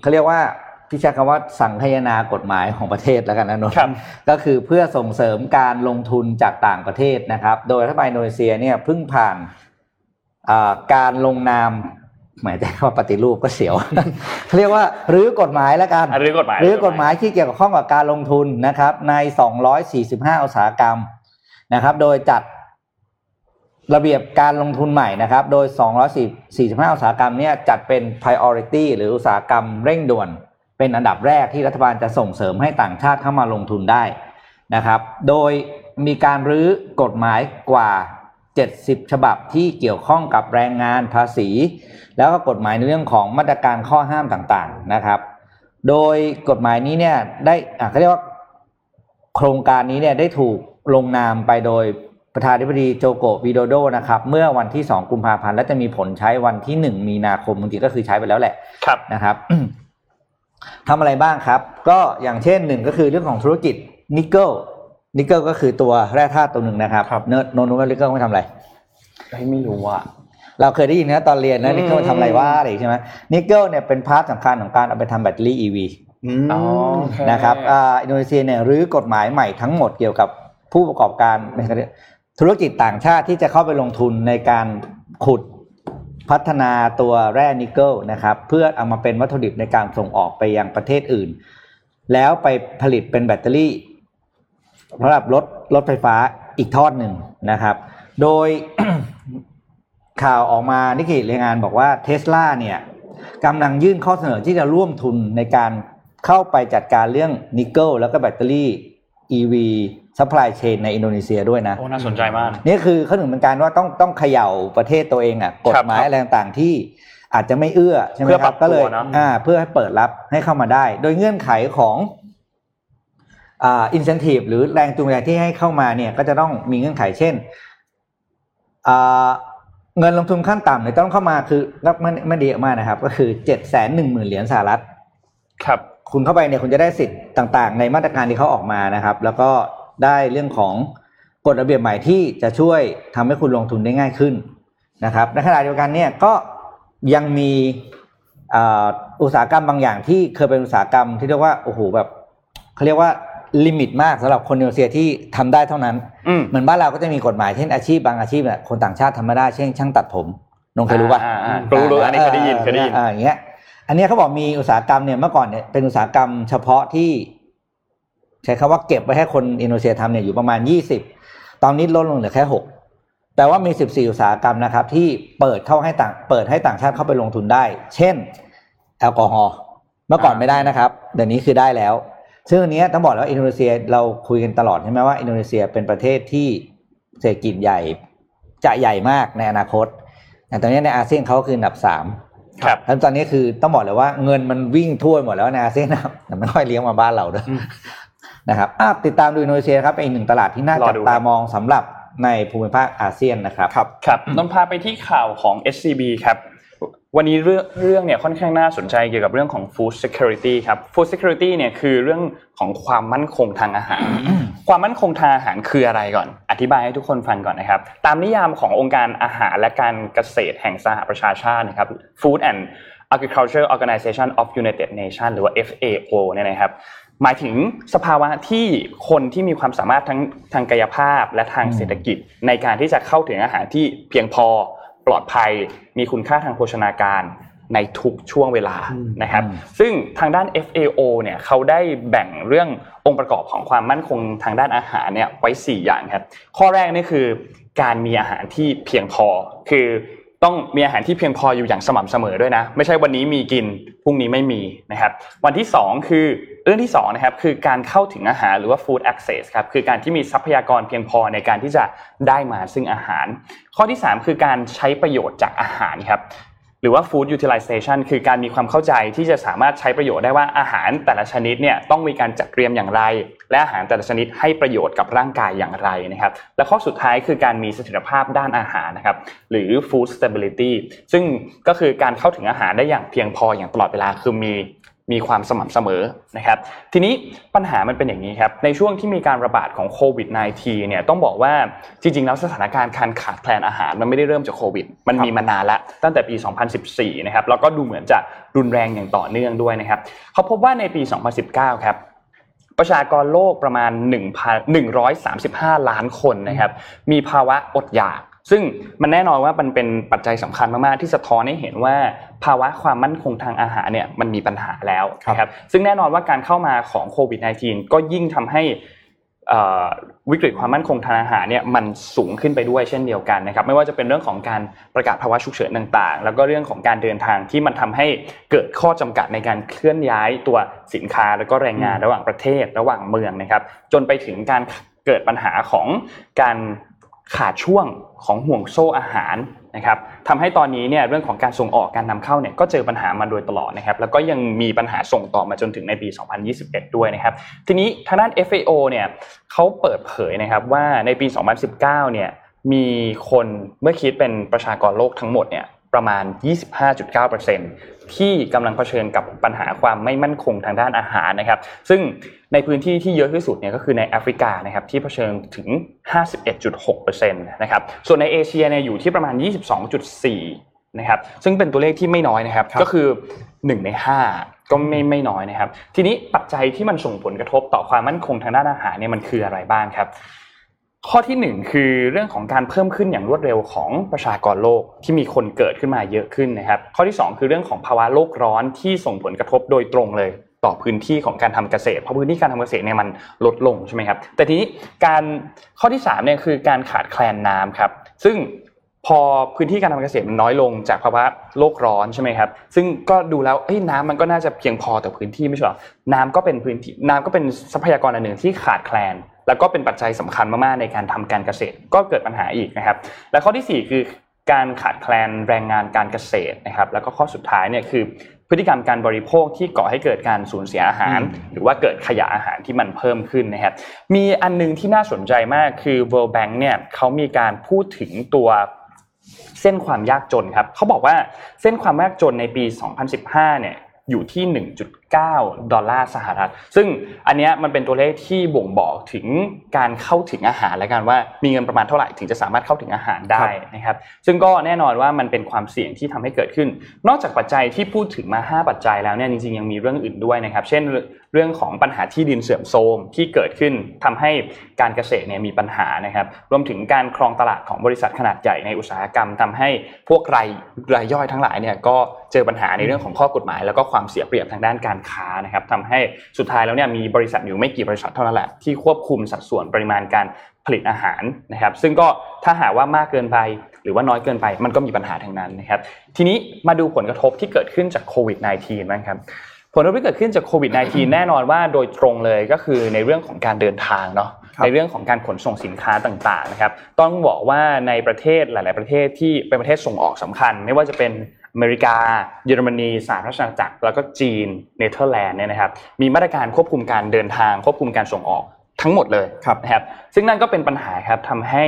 เขาเรียกว่าพี่ใช้คำว่าสังคายนากฎหมายของประเทศแล้วกันนะนนท์ครับก็คือเพื่อส่งเสริมการลงทุนจากต่างประเทศนะครับ โดยรัฐบาลอินโดนีเซียเนี่ยเพิ่งผ่านอ่าการลงนาม หมายถึงว่าปฏิรูปก็เสียวเขาเรียกว่ารื้อกฎหมายแล้วกันอะรื้อกฎหมายรื้อกฎหมายที่เกี่ยวกับข้องกับการลงทุนนะครับใน 245 อุตสาหกรรมนะครับ โดยจัดระเบียบการลงทุนใหม่นะครับ โดย 245 อุตสาหกรรมเนี่ยจัดเป็น priority หรืออุตสาหกรรมเร่งด่วน เป็นอันดับแรกที่รัฐบาลจะส่งเสริมให้ต่างชาติเข้ามาลงทุนได้นะครับ โดยมีการรื้อกฎหมายกว่า 70 ฉบับที่เกี่ยวข้องกับแรงงานภาษี แล้วก็กฎหมายในเรื่องของมาตรการข้อห้ามต่างๆนะครับ โดยกฎหมายนี้เนี่ยได้อะเขาเรียกว่าโครงการนี้เนี่ยได้ถูกลงนามไปโดยประธานาธิบดีโจโกวิโดโดนะครับเมื่อวันที่ 2 กุมภาพันธ์และจะมีผลใช้วันที่ 1 มีนาคมบางทีก็คือใช้ไปแล้วแหละครับนะครับทำอะไรบ้างครับ ก็อย่างเช่นหนึ่งก็คือเรื่องของธุรกิจนิกเกิล นิกเกิลก็คือตัวแร่ธาตุตัวหนึ่งนะครับครับ เนิร์ดโนนูว่านิกเกิลไม่ทำอะไร เฮ้ยไม่รู้อะ เราเคยได้ยินนะตอนเรียนนะอืมนิกเกิลทำอะไรว่าอะไรใช่ไหมนิกเกิลเนี่ยเป็น part สำคัญของการเอาไปทำแบตเตอรี่ EV อืมอ๋อโอเค นะครับอ่าอินโดนีเซียเนี่ยรื้อกฎหมายใหม่ทั้งหมดเกี่ยวกับผู้ประกอบการไม่ใช่ธุรกิจต่างชาติที่จะเข้าไปลงทุนในการขุดพัฒนาตัวแร่นิกเกิลนะครับ เพื่อเอามาเป็นวัตถุดิบในการส่งออกไปยังประเทศอื่น แล้วไปผลิตเป็นแบตเตอรี่ สำหรับรถรถไฟฟ้าอีกทอดหนึ่งนะครับ โดยข่าวออกมานิกเกอิรายงานบอกว่าเทสลาเนี่ยกำลังยื่นข้อเสนอที่จะร่วมทุนในการเข้าไปจัดการเรื่องนิกเกิลแล้วก็แบตเตอรี่ EV supply chain ในอินโดนีเซียด้วยนะโอ้น่าสนใจมาก นี่คือเขาถึงเป็นการว่าต้องต้องเขย่าประเทศตัวเองอะกฎหมายครับอะไรต่างๆที่อาจจะไม่เอื้อใช่ไหมเพื่อคปรัรับบก็เลยตัวเนอะอ่าเพื่อให้เปิดรับให้เข้ามาได้ โดยเงื่อนไขของ อ่า incentive หรือแรงจูงใจที่ให้เข้ามาเนี่ยก็จะต้องมีเงื่อนไขเช่นอ่าเงินลงทุนขั้นต่ำเนี่ยต้องเข้ามาคือไม่ไม่ไม่ดีมากนะครับ ก็คือเจ็ดแสนหนึ่งหมื่นเหรียญสหรัฐ ครับ คุณเข้าไปเนี่ยคุณจะได้สิทธิ์ต่างๆ ในมาตรการที่เขาออกมานะครับ แล้วก็ได้เรื่องของกฎระเบียบใหม่ที่จะช่วยทำให้คุณลงทุนได้ง่ายขึ้นนะครับในขณะเดียวกันเนี่ยก็ยังมีอ่าอุตสาหกรรมบางอย่างที่เคยเป็นอุตสาหกรรมที่เรียกว่าโอ้โหแบบเขาเรียกว่า ลิมิตมากสำหรับคนอินโดนีเซียที่ทำได้เท่านั้นอืมเหมือนบ้านเราก็จะมีกฎหมายเช่นอาชีพบางอาชีพเนี่ยคนต่างชาติทำไม่ได้เช่นช่างตัดผมนงเคยรู้ป่ะอ่าอ่ารู้รู้อันนี้เคยได้ยินเคยได้ยินอ่าอย่างเงี้ย อันเนี้ยเขาบอกมีอุตสาหกรรมเนี่ยเมื่อก่อนเนี่ยเป็นอุตสาหกรรมเฉพาะที่ ใช้คำว่าเก็บไว้ให้คนอินโดนีเซียทำเนี่ยอยู่ประมาณยี่สิบตอนนี้ลดลงเหลือแค่หกแต่ว่ามีสิบสี่อุตสาหกรรมนะครับ ที่เปิดเข้าให้ต่างเปิดให้ต่างชาติเข้าไปลงทุนได้ เช่น แอลกอฮอล์เมื่อก่อนไม่ได้นะครับเดี๋ยวนี้คือได้แล้ว ซึ่งอันเนี้ยต้องบอกแล้วาอินโดนีเซียเราคุยกันตลอดใช่ไหมว่าอินโดนีเซียเป็นประเทศที่เศรษฐกิจใหญ่จะใหญ่มากในอนาคตแต่ตอนนี้ในอาเซียนเขาคืออันดับสามครับแล้วตอนนี้คือต้องบอกเลยว่าเงินมันวิ่งทั่วหมดแล้วในอาเซียนนะครับแต่ไม่ค่อยเลี้ยงมาบ้านเราด้วยนะครับอะติดตามดูอินโดนีเซียครับเป็นอีกหนึ่งตลาดที่น่ารอจับดูตาครับมองสำหรับในภูมิภาคอาเซียนนะครับ ครับครับนนท์พาไปที่ข่าวของ SCB ครับ วันนี้เรื่องเรื่องเนี่ยค่อนข้างน่าสนใจเกี่ยวกับเรื่องของ food security ครับ food security เนี่ยคือเรื่องของความมั่นคงทางอาหาร ความมั่นคงทางอาหารคืออะไรก่อน อธิบายให้ทุกคนฟังก่อนนะครับ ตามนิยามขององค์การอาหารและการเกษตรแห่งสหประชาชาตินะครับ Food and Agriculture Organization of United Nations หรือว่า FAO เนี่ยนะครับหมายถึงสภาวะที่คนที่มีความสามารถทั้งทางกายภาพและทางเศรษฐกิจในการที่จะเข้าถึงอาหารที่เพียงพอป ลอดภัย มีคุณค่าทางโภชนาการในทุกช่วงเวลานะครับอืมซึ่งทางด้าน FAO เนี่ยเขาได้แบ่งเรื่ององค์ประกอบของความมั่นคงทางด้านอาหารเนี่ยไว้ 4 อย่างครับ ข้อแรกนี่คือการมีอาหารที่เพียงพอ คือ ต้องมีอาหารที่เพียงพออยู่อย่างสม่ำเสมอด้วยนะ ไม่ใช่วันนี้มีกินพรุ่งนี้ไม่มีนะครับวันที่ 2 คือเรื่องที่2นะครับคือการเข้าถึงอาหารหรือว่า food access ครับคือการที่มีทรัพยากรเพียงพอในการที่จะได้มาซึ่งอาหาร ข้อที่ 3 คือการใช้ประโยชน์จากอาหารครับหรือว่า food utilization คือการมีความเข้าใจที่จะสามารถใช้ประโยชน์ได้ว่าอาหารแต่ละชนิดเนี่ยต้องมีการจัดเตรียมอย่างไร และอาหารแต่ละชนิดให้ประโยชน์กับร่างกายอย่างไรนะครับและข้อสุดท้ายคือการมีเสถียรภาพด้านอาหารนะครับหรือ food stability ซึ่งก็คือการเข้าถึงอาหารได้อย่างเพียงพออย่างตลอดเวลาคือมีมีความสม่ำเสมอนะครับ ทีนี้ปัญหามันเป็นอย่างนี้ครับ ในช่วงที่มีการระบาดของโควิด -19 เนี่ยต้องบอกว่าจริง ๆ แล้วสถานการณ์การขาดแคลนอาหารมันไม่ได้เริ่มจากโควิด มันมีมานานล้วตั้งแต่ปี 2014 นะครับ แล้วก็ดูเหมือนจะรุนแรงอย่างต่อเนื่องด้วยนะครับ เขาพบว่าในปี 2019 ครับ ประชากรโลกประมาณ 1,135 ล้านคนนะครับมีภาวะอดอยากซึ่งมันแน่นอนว่ามันเป็นปัจจัยสำคัญมากๆที่สะท้อนให้เห็นว่าภาวะความมั่นคงทางอาหารเนี่ยมันมีปัญหาแล้วนะครับซึ่งแน่นอนว่าการเข้ามาของโควิด -19 ก็ยิ่งทำให้ วิกฤตความมั่นคงทางอาหารเนี่ยมันสูงขึ้นไปด้วยเช่นเดียวกันนะครับไม่ว่าจะเป็นเรื่องของการประกาศภาวะฉุกเฉินต่างๆ แล้วก็เรื่องของการเดินทางที่มันทำให้เกิดข้อจำกัดในการเคลื่อนย้ายตัวสินค้าแล้วก็แรงงานระหว่างประเทศระหว่างเมืองนะครับ จนไปถึงการเกิดปัญหาของการขาดช่วงของห่วงโซ่อาหาร นะครับทำให้ตอนนี้เนี่ยเรื่องของการส่งออกการนำเข้าเนี่ยก็เจอปัญหามาโดยตลอดนะครับแล้วก็ยังมีปัญหาส่งต่อมาจนถึงในปี 2021 ด้วยนะครับทีนี้ทางด้าน FAO เนี่ยเขาเปิดเผยนะครับว่าในปี 2019 เนี่ยมีคนเมื่อคิดเป็นประชากรโลกทั้งหมดเนี่ยประมาณ 25.9% ที่กำลังเผชิญกับปัญหาความไม่มั่นคงทางด้านอาหารนะครับ ซึ่งในพื้นที่ที่เยอะที่สุดเนี่ยก็คือในแอฟริกานะครับที่เผชิญถึง 51.6%นะครับส่วนในเอเชียเนี่ยอยู่ที่ประมาณ 22.4นะครับซึ่งเป็นตัวเลขที่ไม่น้อยนะครับก็คือ 1 ใน 5 ก็ไม่ไม่น้อยนะครับ ทีนี้ปัจจัยที่มันส่งผลกระทบต่อความมั่นคงทางด้านอาหารเนี่ยมันคืออะไรบ้างครับ ข้อที่หนึ่งคือเรื่องของการเพิ่มขึ้นอย่างรวดเร็วของประชากรโลกที่มีคนเกิดขึ้นมาเยอะขึ้นนะครับข้อที่ 2 คือเรื่องของภาวะโลกร้อนที่ส่งผลกระทบโดยตรงเลยต่อพื้นที่ของการทำเกษตร เพราะพื้นที่การทำเกษตรเนี่ยมันลดลงใช่ไหมครับ แต่ทีนี้การข้อที่3เนี่ยคือการขาดแคลนน้ำครับ ซึ่งพอพื้นที่การทำเกษตรมันน้อยลงจากภาวะโลกร้อนใช่ไหมครับ ซึ่งก็ดูแล้วเอ้ยน้ำมันก็น่าจะเพียงพอต่อพื้นที่ไม่ใช่หรอ น้ำก็เป็นพื้นที่น้ำก็เป็นทรัพยากรอันหนึ่งที่ขาดแคลน แล้วก็เป็นปัจจัยสำคัญมากๆในการทำการเกษตรก็เกิดปัญหาอีกนะครับ และข้อที่ 4 คือการขาดแคลนแรงงานการเกษตรนะครับ แล้วก็ข้อสุดท้ายเนี่ยคือพฤติกรรมการบริโภคที่ก่อให้เกิดการสูญเสียอาหาร หรือว่าเกิดขยะอาหารที่มันเพิ่มขึ้นนะครับ มีอันนึงที่น่าสนใจมากคือ World Bank เนี่ยเขามีการพูดถึงตัวเส้นความยากจนครับเขาบอกว่าเส้นความยากจนในปี 2015 เนี่ยอยู่ที่ 1.9ดอลลาร์สหรัฐ ซึ่งอันนี้มันเป็นตัวเลขที่บ่งบอกถึงการเข้าถึงอาหารและกันว่ามีเงินประมาณเท่าไหร่ถึงจะสามารถเข้าถึงอาหารได้นะครับ ซึ่งก็แน่นอนว่ามันเป็นความเสี่ยงที่ทำให้เกิดขึ้น นอกจากปัจจัยที่พูดถึงมา 5 ปัจจัยแล้วเนี่ยจริงๆยังมีเรื่องอื่นด้วยนะครับ เช่นเรื่องของปัญหาที่ดินเสื่อมโทรมที่เกิดขึ้นทำให้การเกษตรเนี่ยมีปัญหานะครับ รวมถึงการครองตลาดของบริษัทขนาดใหญ่ในอุตสาหกรรมทำให้พวกรายรายย่อยทั้งหลายเนี่ยก็เจอปัญหาในเรื่องของข้อกฎหมาย แล้วก็ความเสียเปรียบทางด้านการค้านะครับทำให้สุดท้ายแล้วเนี่ยมีบริษัทอยู่ไม่กี่บริษัทเท่านั้นแหละที่ควบคุมสัดส่วนปริมาณการผลิตอาหารนะครับ ซึ่งก็ถ้าหากว่ามากเกินไปหรือว่าน้อยเกินไปมันก็มีปัญหาทั้งนั้นนะครับ ทีนี้มาดูผลกระทบที่เกิดขึ้นจากโควิด -19 บ้างครับผลกระทบที่เกิดขึ้นจากโควิด -19 แน่นอนว่าโดยตรงเลยก็คือในเรื่องของการเดินทางเนาะในเรื่องของการขนส่งสินค้าต่างๆนะครับ ต้องบอกว่าในประเทศหลาย ๆ ประเทศที่เป็นประเทศส่งออกสำคัญ ไม่ว่าจะเป็น อเมริกา เยอรมนีสหรัฐอาณาจักรแล้วก็จีนเนเธอร์แลนด์เนี่ยนะครับมีมาตรการควบคุมการเดินทางควบคุมการส่งออกทั้งหมดเลยนะครับซึ่งนั่นก็เป็นปัญหาครับทำให้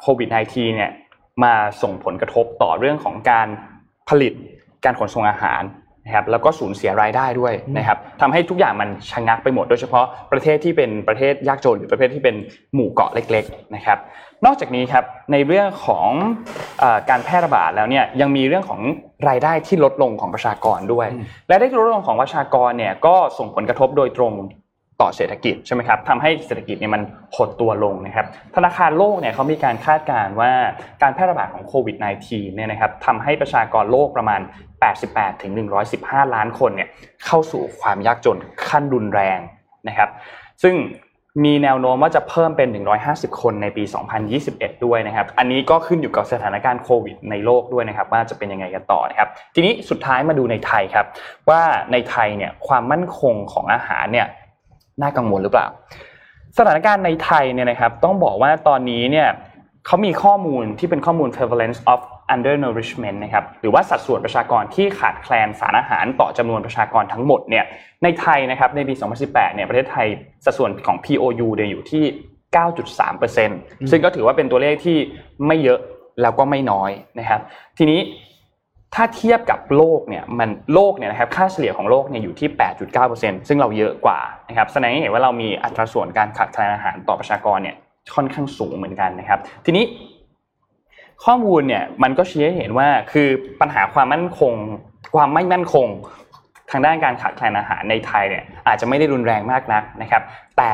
โควิด -19 เนี่ยมาส่งผลกระทบต่อเรื่องของการผลิตการขนส่งอาหารนะครับแล้วก็สูญเสียรายได้ด้วยนะครับทำให้ทุกอย่างมันชะงักไปหมด โดยเฉพาะประเทศที่เป็นประเทศยากจนหรือประเทศที่เป็นหมู่เกาะเล็ก ๆ นะครับ นอกจากนี้ครับในเรื่องของการแพร่ระบาดแล้วเนี่ยยังมีเรื่องของรายได้ที่ลดลงของประชากรด้วยและได้ลดลงของประชากรเนี่ยก็ส่งผลกระทบโดยตรงต่อเศรษฐกิจใช่ไหมครับทำให้เศรษฐกิจเนี่ยมันหดตัวลงนะครับธนาคารโลกเนี่ยเขามีการคาดการณ์ว่าการแพร่ระบาดของโควิด -19 เนี่ยนะครับทำให้ประชากรโลกประมาณ 88ถึง115 ล้านคนเนี่ยเข้าสู่ความยากจนขั้นรุนแรงนะครับซึ่ง มีแนวโน้มว่าจะเพิ่มเป็น 150 คนในปี 2021 ด้วยนะครับ อันนี้ก็ขึ้นอยู่กับสถานการณ์โควิดในโลกด้วยนะครับว่าจะเป็นยังไงกันต่อนะครับ ทีนี้สุดท้ายมาดูในไทยครับว่าในไทยเนี่ยความมั่นคงของอาหารเนี่ยน่ากังวลหรือเปล่า สถานการณ์ในไทยเนี่ยนะครับต้องบอกว่าตอนนี้เนี่ยเขามีข้อมูลที่เป็นข้อมูล prevalence of undernourishment นะครับหรือว่าสัดส่วนประชากรที่ขาดแคลนสารอาหารต่อจำนวนประชากรทั้งหมดเนี่ยในไทยนะครับในปี 2018 เนี่ยประเทศไทยสัดส่วนของ POU เนี่ยอยู่ที่ 9.3%ซึ่งก็ถือว่าเป็นตัวเลขที่ไม่เยอะแล้วก็ไม่น้อยนะครับ ทีนี้ถ้าเทียบกับโลกเนี่ยมันโลกเนี่ยนะครับค่าเฉลี่ยของโลกเนี่ยอยู่ที่ 8.9%ซึ่งเราเยอะกว่านะครับแสดงให้เห็นว่าเรามีอัตราส่วนการขาดแคลนอาหารต่อประชากรเนี่ยค่อนข้างสูงเหมือนกันนะครับ ทีนี้ ข้อมูลเนี่ยมันก็ชี้ให้เห็นว่าคือปัญหาความมั่นคง ความไม่มั่นคง ทางด้านการขาดแคลนอาหารในไทยเนี่ยอาจจะไม่ได้รุนแรงมากนักนะครับ แต่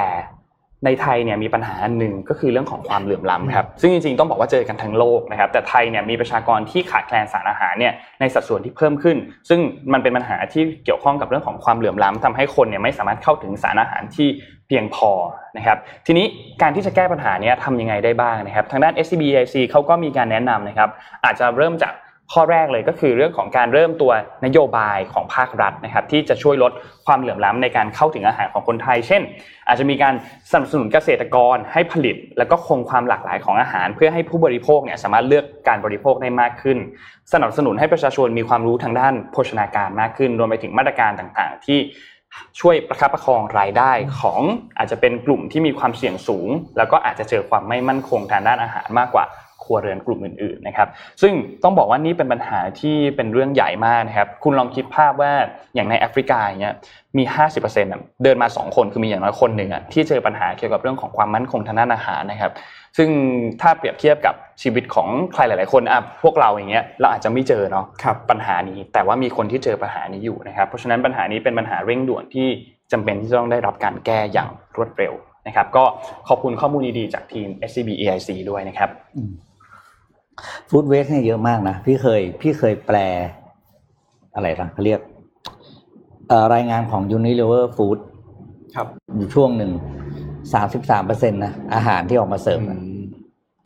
ในไทยเนี่ยมีปัญหาอันหนึ่งก็คือเรื่องของความเหลื่อมล้ำครับซึ่งจริงๆต้องบอกว่าเจอกันทั้งโลกนะครับ แต่ไทยเนี่ยมีประชากรที่ขาดแคลนสารอาหารเนี่ยในสัดส่วนที่เพิ่มขึ้น ซึ่งมันเป็นปัญหาที่เกี่ยวข้องกับเรื่องของความเหลื่อมล้ำทำให้คนเนี่ยไม่สามารถเข้าถึงสารอาหารที่ พียงพอนะครับทีนี้การที่จะแก้ปัญหานี้ทำยังไงได้บ้างนะครับ ทางด้าน SCBIC เขาก็มีการแนะนำนะครับ อาจจะเริ่มจากข้อแรกเลยก็คือเรื่องของการเริ่มตัวนโยบายของภาครัฐนะครับ ที่จะช่วยลดความเหลื่อมล้ำในการเข้าถึงอาหารของคนไทย เช่น อาจจะมีการสนับสนุนเกษตรกรให้ผลิต แล้วก็คงความหลากหลายของอาหาร เพื่อให้ผู้บริโภคเนี่ยสามารถเลือกการบริโภคได้มากขึ้น สนับสนุนให้ประชาชนมีความรู้ทางด้านโภชนาการมากขึ้น รวมไปถึงมาตรการต่างๆ ที่ ช่วยประคับประคองรายได้ของอาจจะเป็นกลุ่มที่มีความเสี่ยงสูง แล้วก็อาจจะเจอความไม่มั่นคงทางด้านอาหารมากกว่า ครัวเรือนกลุ่มอื่นๆนะครับ ซึ่งต้องบอกว่านี่เป็นปัญหาที่เป็นเรื่องใหญ่มากนะครับ คุณลองคิดภาพว่าอย่างในแอฟริกาอย่างเงี้ยมี 50%อะเดินมา 2 คนคือมีอย่างน้อยคนหนึ่งอะที่เจอปัญหาเกี่ยวกับเรื่องของความมั่นคงทางด้านอาหารนะครับ ซึ่งถ้าเปรียบเทียบกับชีวิตของใครหลาย ๆ คนอะพวกเราอย่างเงี้ยเราอาจจะไม่เจอเนาะครับปัญหานี้ แต่ว่ามีคนที่เจอปัญหานี้อยู่นะครับ เพราะฉะนั้นปัญหานี้เป็นปัญหาเร่งด่วนที่จำเป็นที่จะต้องได้รับการแก้อย่างรวดเร็วนะครับก็ขอบคุณข้อมูลดีๆจากทีม SCB EIC ด้วยนะครับ ฟู้ดเวสเนี่ยเยอะมากนะ พี่เคย พี่เคยแปล อะไรนะเขาเรียกเอ่อรายงานของ Unilever Food ครับ อยู่ช่วงหนึ่งสามสิบสามเปอร์เซ็นตนะ อาหารที่ออกมาเสิร์ฟอะ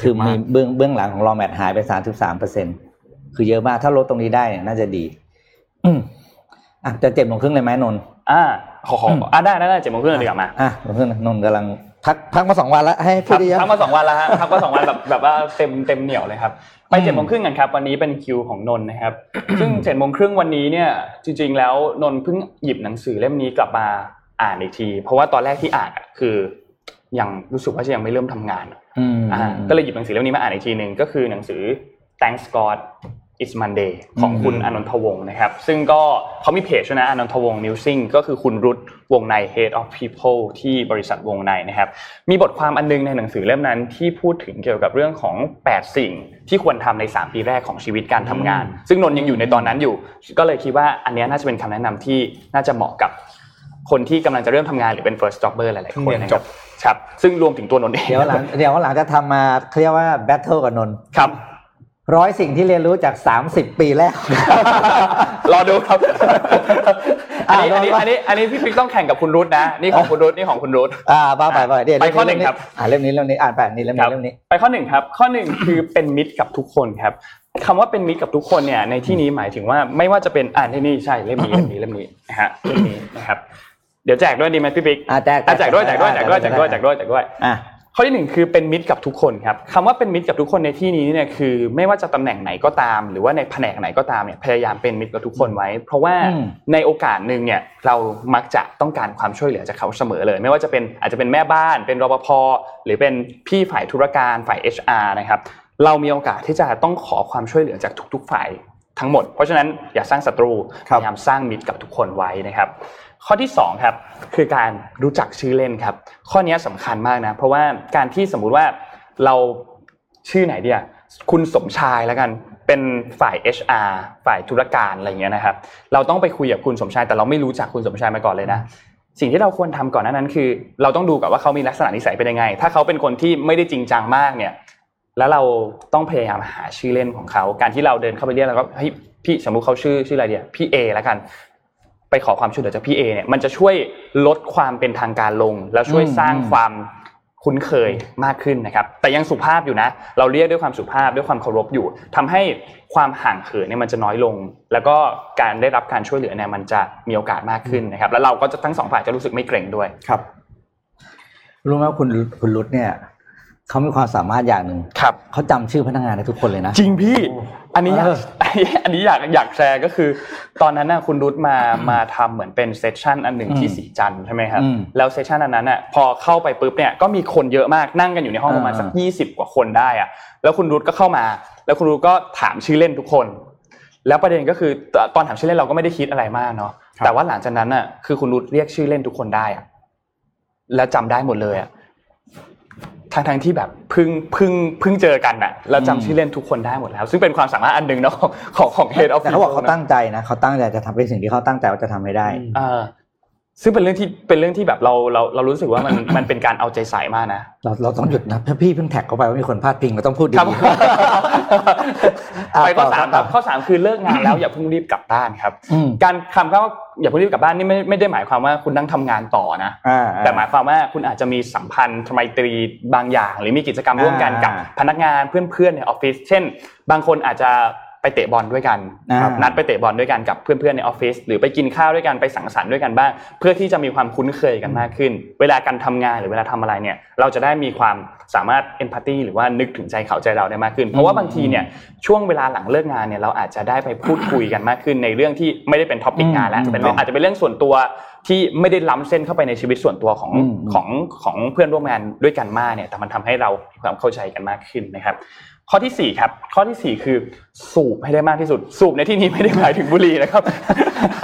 คือมีเบื้องเบื้องหลังของรอแมทหายไปสามสิบสามเปอร์เซ็นคือเยอะมากถ้าลดตรงนี้ได้เนี่ยน่าจะดีอืมอะจะเจ็บลงครึ่งเลยไหมนนท์อ่าขอขออ่าได้ได้ได้เจ็ดโมงครึ่งเลยดีกว่ามาอะลงครึ่งนนท์กำลัง พักพักมาสองวันแล้วให้คพูรัดบได้ยังพักมาสองวันแล้วฮะพักมาสองวันแบบแบบว่าเต็มเต็มเหนียวเลยครับไปอืมเจ็ดโมงครึ่งกันครับวันนี้เป็นคิวของนนท์นะครับ ซึ่งเจ็ดโมงครึ่งวันนี้เนี่ยจริง ๆ แล้วนนท์เพิ่งหยิบหนังสือเล่มนี้กลับมาอ่านอีกที เพราะว่าตอนแรกที่อ่านอะคือยังรู้สึกว่าจะยังไม่เริ่มทำงานอะอืมอ่าก็เลยหยิบหนังสือเล่มนี้มาอ่านอีกทีหนึ่งก็คือหนังสือ Thanks God It's Monday ของคุณอืมอานนทวงศ์นะครับ ซึ่งก็เขามีเพจด้วยนะอานนทวงศ์นิวซิงก็คือคุณรุตวงใน Head of People ที่บริษัทวงในนะครับ มีบทความอันนึงในหนังสือเล่มนั้นที่พูดถึงเกี่ยวกับเรื่องของ 8 สิ่งที่ควรทำใน 3 ปีแรกของชีวิตการทำงาน ซึ่งนนท์ยังอยู่ในตอนนั้นอยู่ ก็เลยคิดว่าอันเนี้ยน่าจะเป็นคำแนะนำที่น่าจะเหมาะกับคนที่กำลังจะเริ่มทำงานหรือเป็น first jobber หลายๆคนนะครับครับซึ่งรวมถึงตัวนนท์เองเดี๋ยวหลังเดี๋ยวหลังจะทำมาเขาเรียกว่าแบทเทิลกับนนท์ครับ ร้อยสิ่งที่เรียนรู้จากสามสิบปีแรก รอดูครับ อันนี้อะอันนี้ลองอันนี้อันนี้พี่ปิ๊กต้องแข่งกับคุณรุทนะ นี่ของคุณรุทนี่ของคุณรุทอ่าบ้าไปไปเดี๋ยวไปข้อหนึ่งครับอ่าเล่มนี้เล่มนี้อ่านไปนี่เล่มครันี้บเล่มนี้ ไปข้อหนึ่งครับ ข้อหนึ่งคือเป็นมิตรกับทุกคนครับคำว่าเป็นมิตรกับทุกคนเนี่ยในที่นี้หมายถึงว่าไม่ว่าจะเป็นอ่านที่นี่ใช่เล่มนี้เล่มนี้เล่มนี้นะฮะเล่มนี้นะครับ เดี๋ยวแจกด้วยดีไหมพี่ปิ๊กอ่าแจกอะแจกด้วยแจกด้วยแจกด้วยแจกด้วยแจกด้วยแจกด้วยอะ ข้อที่หนึ่งคือเป็นมิตรกับทุกคนครับคำว่าเป็นมิตรกับทุกคนในที่นี้เนี่ยคือ ไม่ว่าจะตำแหน่งไหนก็ตาม หรือว่าในแผนกไหนก็ตามเนี่ยพยายามเป็นมิตรกับทุกคนไว้ เพราะว่าอืมในโอกาสหนึ่งเนี่ยเรามักจะต้องการความช่วยเหลือจากเขาเสมอเลย ไม่ว่าจะเป็นอาจจะเป็นแม่บ้าน เป็นรปภหรือเป็นพี่ฝ่ายธุรการฝ่าย HR นะครับเรามีโอกาสที่จะต้องขอความช่วยเหลือจากทุก ๆ ฝ่ายทั้งหมด เพราะฉะนั้นอย่าสร้างศัตรูครัพบยายามสร้างมิตรกับทุกคนไว้นะครับ ข้อที่สองครับคือการรู้จักชื่อเล่นครับ ข้อนี้สำคัญมากนะ เพราะว่าการที่สมมุติว่าเราชื่อไหนเดียคุณสมชายแล้วกันเป็นฝ่าย HR ฝ่ายธุรการอะไรอย่างเงี้ยนะครับ เราต้องไปคุยกับคุณสมชาย แต่เราไม่รู้จักคุณสมชายมาก่อนเลยนะสิ่งที่เราควรทำก่อนน้านั้นคือ เราต้องดูก่อนว่าเขามีลักษณะนิสัยเป็นยังไง ถ้าเขาเป็นคนที่ไม่ได้จริงจังมากเนี่ย แล้วเราต้องพยายามหาชื่อเล่นของเขา การที่เราเดินเข้าไปเรียกแล้วก็เฮ้ยพี่สมมุติเขาชื่อชื่ออะไรเดียพี่เอแล้วกัน ไปขอความช่วยเหลือจากพี่เอเนี่ยมันจะช่วยลดความเป็นทางการลง แล้วช่วยสร้างความคุ้นเคยมากขึ้นนะครับ แต่ยังสุภาพอยู่นะ เราเรียกด้วยความสุภาพด้วยความเคารพอยู่ทำให้ความห่างเหินเนี่ยมันจะน้อยลง แล้วก็การได้รับการช่วยเหลือเนี่ยมันจะมีโอกาสมากขึ้นนะครับ แล้วเราก็จะทั้งสองฝ่ายจะรู้สึกไม่เกรงด้วยครับ รู้ไหมว่าคุณคุณรุดเนี่ย เขามีความสามารถอย่างหนึ่งครับ เขาจำชื่อพนักงานได้ทุกคนเลยนะ จริงพี่ อันนี้อยากเอออันนี้อยากอยากแชร์ก็คือ ตอนนั้นน่ะคุณรุตมามาทำเหมือนเป็นเซสชันอันหนึ่งที่สีจันทร์ใช่ไหมครับอืมแล้วเซสชันอันนั้นน่ะพอเข้าไปปุ๊บเนี่ยก็มีคนเยอะมากนั่งกันอยู่ในห้องประมาณสักอ่ายี่สิบกว่าคนได้อะแล้วคุณรุตก็เข้ามา แล้วคุณรุตก็ถามชื่อเล่นทุกคน แล้วประเด็นก็คือตตอนถามชื่อเล่นเราก็ไม่ได้คิดอะไรมากเนาะครับแต่ว่าหลังจากนั้นน่ะคือคุณรุตเรียกชื่อเล่นทุกคนได้อะแล้วจำได้หมดเลยอะ ทั้งทั้งๆที่แบบเพิ่งเพิ่งเพิ่งเจอกันน่ะแล้วจำชื่อเล่นทุกคนได้หมดแล้ว ซึ่งเป็นความสามารถอันหนึ่งเนาะของของของ head of แต่เขาบอก people เขาตั้งใจนะเขาตั้งใจจะทำเป็นสิ่งที่เขาตั้งใจว่าจะทำให้ได้เออ ซึ่งเป็นเรื่องที่เป็นเรื่องที่แบบเราเราเรารู้สึกว่ามันมันเป็นการเอาใจใส่มากนะเราเราต้องหยุดนะถ้าพี่เพิ่งแท็กเข้าไปว่ามีคนพลาดพิงเราต้องพูดดีครับอะไปข้อต่อสามต่คอรับข้อสามคือเลิกงานแล้วอย่าเพิ่งรีบกลับบ้านครับอืมการคำว่าอย่าเพิ่งรีบกลับบ้านนี่ไม่ไม่ได้หมายความว่าคุณนั่งทำงานต่อนะอ่าแต่หมายความว่าคุณอาจจะมีสัมพันธ์ไมตรีบางอย่าง หรือมีกิจกรรมร่วมกันกับอ่าพนักงานเพื่อนๆในออฟฟิศเช่น บางคนอาจจะ ไปเตะบอลด้วยกันอ่าครับนัดไปเตะบอลด้วยกันกับเพื่อนๆในออฟฟิศหรือไปกินข้าวด้วยกันไปสังสรรค์ด้วยกันบ้าง เพื่อที่จะมีความคุ้นเคยกันมากขึ้น เวลาการทำงานหรือเวลาทำอะไรเนี่ยเราจะได้มีความสามารถเอมพัตตีหรือว่านึกถึงใจเขาใจเราได้มากขึ้น เพราะว่าบางทีเนี่ยช่วงเวลาหลังเลิกงานเนี่ยเราอาจจะได้ไปพูดคุยกันมากขึ้นในเรื่องที่ไม่ได้เป็นท็อปิกงานแล้วอืมเป็นเรื่องอาจจะเป็นเรื่องส่วนตัวที่ไม่ได้ล้ำเส้นเข้าไปในชีวิตส่วนตัวของอืมของของเพื่อนร่วมงานด้วยกันมากเนี่ยแต่มันทำให้เรามีความเข้าใจกันมากขึ้นนะครับ ข้อที่สี่ครับข้อที่สี่คือสูบให้ได้มากที่สุด สูบในที่นี้ไม่ได้หมายถึงบุหรี่นะครับ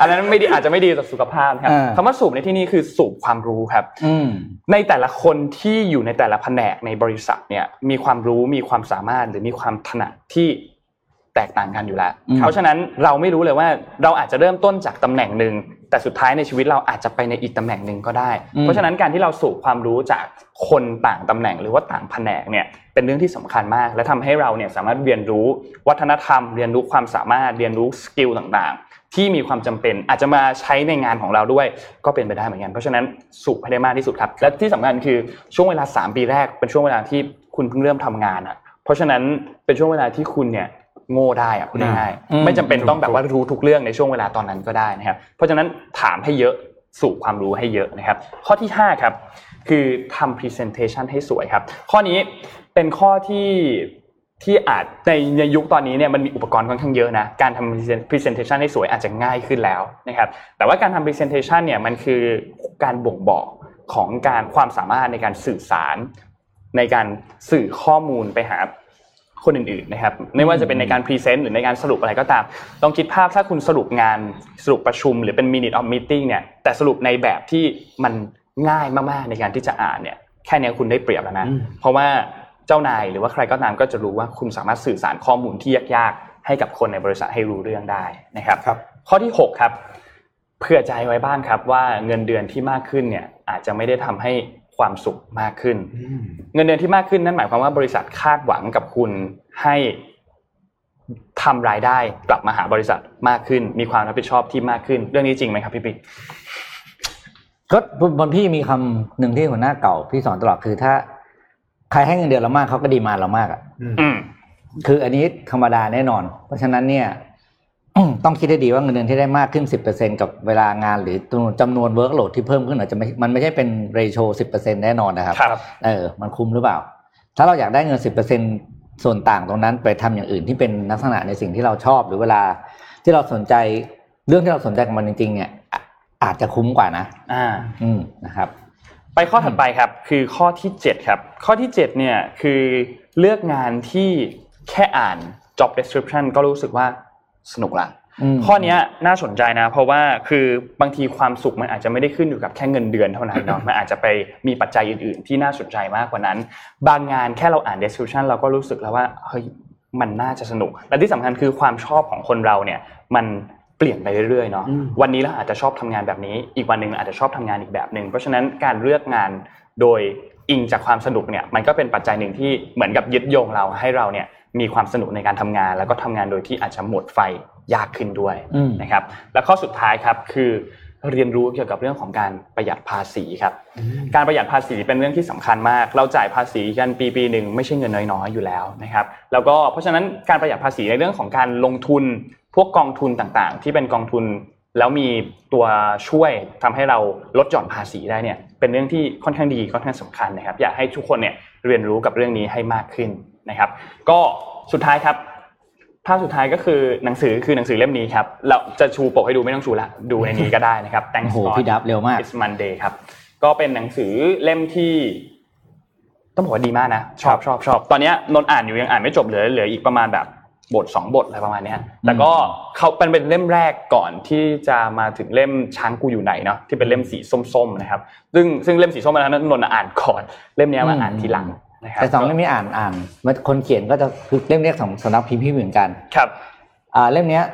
อันนั้นไม่ดีอาจจะไม่ดีต่อสุขภาพนะครับอ่าคำว่าสูบในที่นี้คือสูบความรู้ครับอืมในแต่ละคนที่อยู่ในแต่ละแผนกในบริษัทเนี่ย มีความรู้มีความสามารถหรือมีความถนัดที่แตกต่างกันอยู่แล้วอืมเพราะฉะนั้นเราไม่รู้เลยว่าเราอาจจะเริ่มต้นจากตำแหน่งหนึ่งแต่สุดท้ายในชีวิตเราอาจจะไปในอีกตำแหน่งหนึ่งก็ได้ เพราะฉะนั้นการที่เราสูบความรู้จากคนต่างตำแหน่งหรือว่าต่างแผนกเนี่ย เป็นเรื่องที่สำคัญมาก และทำให้เราเนี่ยสามารถเรียนรู้วัฒนธรรม เรียนรู้ความสามารถเรียนรู้สกิลต่างๆ ที่มีความจำเป็นอาจจะมาใช้ในงานของเราด้วย ก็เป็นไปได้เหมือนกัน เพราะฉะนั้นสูบให้ได้มากที่สุดครับ และที่สำคัญคือช่วงเวลา 3 ปีแรกเป็นช่วงเวลาที่คุณเพิ่งเริ่มทำงานอะเพราะฉะนั้นเป็นช่วงเวลาที่คุณเนี่ยโง่ได้อะพูดง่ายอืมๆไม่จำเป็นต้องแบบว่ารู้ทุกเรื่องในช่วงเวลาตอนนั้นก็ได้นะครับ เพราะฉะนั้นถามให้เยอะสู่ความรู้ให้เยอะนะครับ ข้อที่ห้าครับคือทำ presentation ให้สวยครับ ข้อนี้ เป็นข้อที่ที่อาจในในยุคตอนนี้เนี่ยมันมีอุปกรณ์ค่อนข้างเยอะนะการทำ presentation ให้สวยอาจจะง่ายขึ้นแล้วนะครับแต่ว่าการทำ presentation เนี่ยมันคือการบ่งบอกของการความสามารถในการสื่อสาร ในการสื่อข้อมูลไปหาคนอื่นๆนะครับไม่ว่าจะเป็นในการพรีเซนต์หรือในการสรุปอะไรก็ตามลองคิดภาพถ้าคุณสรุปงานสรุปประชุม หรือเป็น minute of meeting เนี่ยแต่สรุปในแบบที่มันง่ายมากๆในการที่จะอ่านเนี่ยแค่เนี้ยคุณได้เปรียบแล้วนะเพราะว่า เจ้านายหรือว่าใครก็ตามก็จะรู้ว่าคุณสามารถสื่อสารข้อมูลที่ยากๆ ให้กับคนในบริษัทให้รู้เรื่องได้นะครับครับข้อที่ 6 ครับ เผื่อใจไว้บ้างครับว่าเงินเดือนที่มากขึ้นเนี่ยอาจจะไม่ได้ทำให้ความสุขมากขึ้น เงินเดือนที่มากขึ้นนั่นหมายความว่าบริษัทคาดหวังกับคุณให้ทำรายได้กลับมาหาบริษัทมากขึ้น มีความรับผิดชอบที่มากขึ้น เรื่องนี้จริงไหมครับพี่ปิ๊กก็บนพี่มีคำหนึ่งที่หัวหน้าเก่าพี่สอนตลอดคือถ้า ใครให้เงินเดือนเรามากเขาก็ดีมานเรามากอะอืมคืออันนี้ธรรมดาแน่นอน เพราะฉะนั้นเนี่ยต้องคิดให้ดีว่าเงินเดือนที่ได้มากขึ้น 10%กับเวลางานหรือจำนวนจำนวน workload ที่เพิ่มขึ้นอาจจะไม่มันไม่ใช่เป็น ratio 10%แน่นอนนะครับครับเออมันคุ้มหรือเปล่า ถ้าเราอยากได้เงิน 10%ส่วนต่างตรงนั้นไปทำอย่างอื่นที่เป็นลักษณะในสิ่งที่เราชอบ หรือเวลาที่เราสนใจเรื่องที่เราสนใจกับมันจริง ๆ เนี่ยอะอาจจะคุ้มกว่านะ อ่า อืมนะครับ ไปข้อถัดไปครับคือข้อที่7ครับข้อที่7เนี่ยคือเลือกงานที่แค่อ่าน job description ก็รู้สึกว่าสนุกละอืมข้อเนี้ยน่าสนใจนะ เพราะว่าคือบางทีความสุขมันอาจจะไม่ได้ขึ้นอยู่กับแค่เงินเดือนเท่านั้นเนาะมันอาจจะไปมีปัจจัยอื่น ๆ ที่น่าสนใจมากกว่านั้น บางงานแค่เราอ่าน description เราก็รู้สึกแล้วว่าเฮ้ยมันน่าจะสนุก และที่สำคัญคือความชอบของคนเราเนี่ยมัน เปลี่ยนไปเรื่อยๆเนาะวันนี้เราอาจจะชอบทำงานแบบนี้ อีกวันหนึ่งอาจจะชอบทำงานอีกแบบหนึ่งเพราะฉะนั้นการเลือกงานโดยอิงจากความสนุกเนี่ยมันก็เป็นปัจจัยหนึ่งที่เหมือนกับยึดโยงเราให้เราเนี่ยมีความสนุกในการทำงาน แล้วก็ทำงานโดยที่อาจจะหมดไฟยากขึ้นด้วยอืมนะครับและข้อสุดท้ายครับคือเรียนรู้เกี่ยวกับเรื่องของการประหยัดภาษีครับการประหยัดภาษีเป็นเรื่องที่สำคัญมาก เราจ่ายภาษีกันปีปีหนึ่งไม่ใช่เงินน้อยๆอยู่แล้วนะครับแล้วก็เพราะฉะนั้นการประหยัดภาษีในเรื่องของการลงทุน พวกกองทุนต่างๆ ที่เป็นกองทุนแล้วมีตัวช่วยทำให้เราลดหย่อนภาษีได้เนี่ยเป็นเรื่องที่ค่อนข้างดีค่อนข้างสำคัญนะครับ อยากให้ทุกคนเนี่ยเรียนรู้กับเรื่องนี้ให้มากขึ้นนะครับ ก็สุดท้ายครับภาพสุดท้ายก็คือหนังสือคือหนังสือเล่มนี้ครับเราจะชูปกให้ดูไม่ต้องชูละดูในนี้ก็ได้นะครับโอ้ Thanks โห God พี่ดับเร็วมาก It's Monday ครับก็เป็นหนังสือเล่มที่ต้องบอกว่าดีมากนะ ชอบชอบชอบตอนเนี้ยนนท์อ่านอยู่ยังอ่านไม่จบเหลือเหลืออีกประมาณแบบ บทสองบทอะไรประมาณเนี้ยแต่ก็เขาเป็นเป็นเล่มแรกก่อนที่จะมาถึงเล่มช้างกูอยู่ไหนเนาะที่เป็นเล่มสีส้มๆนะครับ ซึ่งซึ่งเล่มสีส้มนั้นนนท์อ่านก่อนเล่มเนี้ยมาอ่านทีหลังนะครับแต่สองเล่มนี้อ่านอ่านมันคนเขียนก็จะคือเล่มเรียกของสำนักพิมพ์พี่เหมือนกันครับอ่าเล่มเนี้ย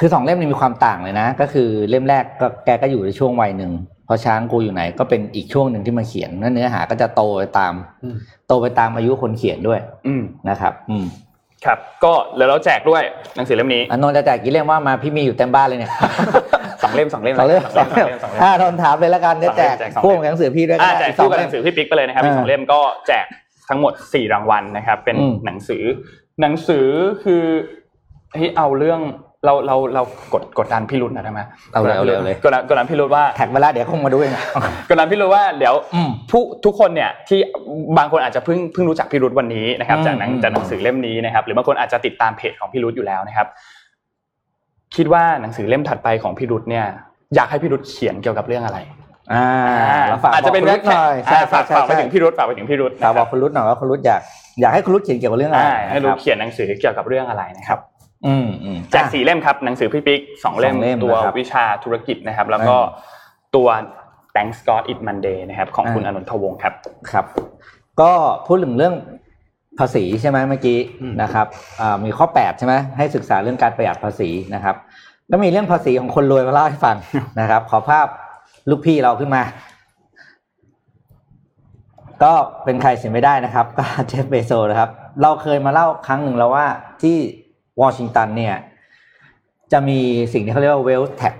คือสองเล่มนี้มีความต่างเลยนะ ก็คือเล่มแรกก็แกก็อยู่ในช่วงวัยหนึ่งพอช้างกูอยู่ไหนก็เป็นอีกช่วงหนึ่งที่มาเขียนนั่นเนื้อหาก็จะโตไปตามอืมโตไปตามอายุคนเขียนด้วยอืมนะครับ อืม ครับ ก็เดี๋ยวเราแจกด้วยหนังสือเล่มนี้อันนนท์จะแจกกี่เล่มว่ามาพี่มีอยู่เต็มบ้านเลยเนี่ยสองเล่มสองเล่มสองเล่มสองเล่มสองเล่มอ่านนท์ถามเลยแล้วกันจะแจกแจกสองเล่มพ่วงกับหนังสือพี่ด้วยก็อ่าได้แจกสอคู่งกับหเล่นัมงสือพี่ปิ๊กไปเลยนะครับมีอ่าสองเล่มก็แจกทั้งหมดสี่รางวัลนะครับ เป็นอืมหนังสือ หนังสือคือเฮ้ยเอาเรื่อง เราเราเรากดกดดันพี่รุธนะได้ไหมเอาเลยเอาเลยเอาเลยกดดันกดดันพี่รุธว่าแท็กเวลาเดี๋ยวคงมาดูเองกดดันพี่รุธว่าเดี๋ยวอืมผู้ทุกคนเนี่ยที่บางคนอาจจะเพิ่งเพิ่งรู้จักพี่รุธวันนี้นะครับอืมจากหนังอืมจากหนังสือเล่มนี้นะครับ หรือบางคนอาจจะติดตามเพจของพี่รุธอยู่แล้วนะครับ คิดว่าหนังสือเล่มถัดไปของพี่รุธเนี่ยอยากให้พี่รุธเขียนเกี่ยวกับเรื่องอะไรอ่าแล้วฝากอาจจะเป็นบอกคุณรุธหน่อยอ่าใช่ฝากใช่ฝากไปใช่ถึงพี่รุธฝากไปถึงพี่รุธฝากนะบคอรักคุณรุธหน่อยว่าคุณรุธอยากอยากให้คุณรุธเขียนเกี่ยวกับเรื่องอะไรอ่าให้นะครุรัธบเขียนหนังสือเกี่ยวกับเรื่องอะไรนะครับ อืมอืมแจกสี่เล่มครับหนังสือพี่ปิ๊กสองเล่มสองเล่มตัวนะครับวิชาธุรกิจนะครับ แล้วก็อืมตัว Thanks God It Monday นะครับ ของคุณออ่านนทวงศ์ครับครับ ก็พูดถึงเรื่องภาษีใช่ไหมเมื่อกี้อืมนะครับอ่ามีข้อ 8 ใช่ไหมให้ศึกษาเรื่องการประหยัดภาษีนะครับ แล้วมีเรื่องภาษีของคนรวยมาเล่าให้ฟังนะครับ ขอภาพลูกพี่เราขึ้นมา ก็เป็นใครเสียไม่ได้นะครับ ก็เจฟเบโซนะครับ เราเคยมาเล่าครั้งหนึ่งแล้วว่าที่ วอชิงตันเนี่ยจะมีสิ่งที่เขาเรียกว่า wealth tax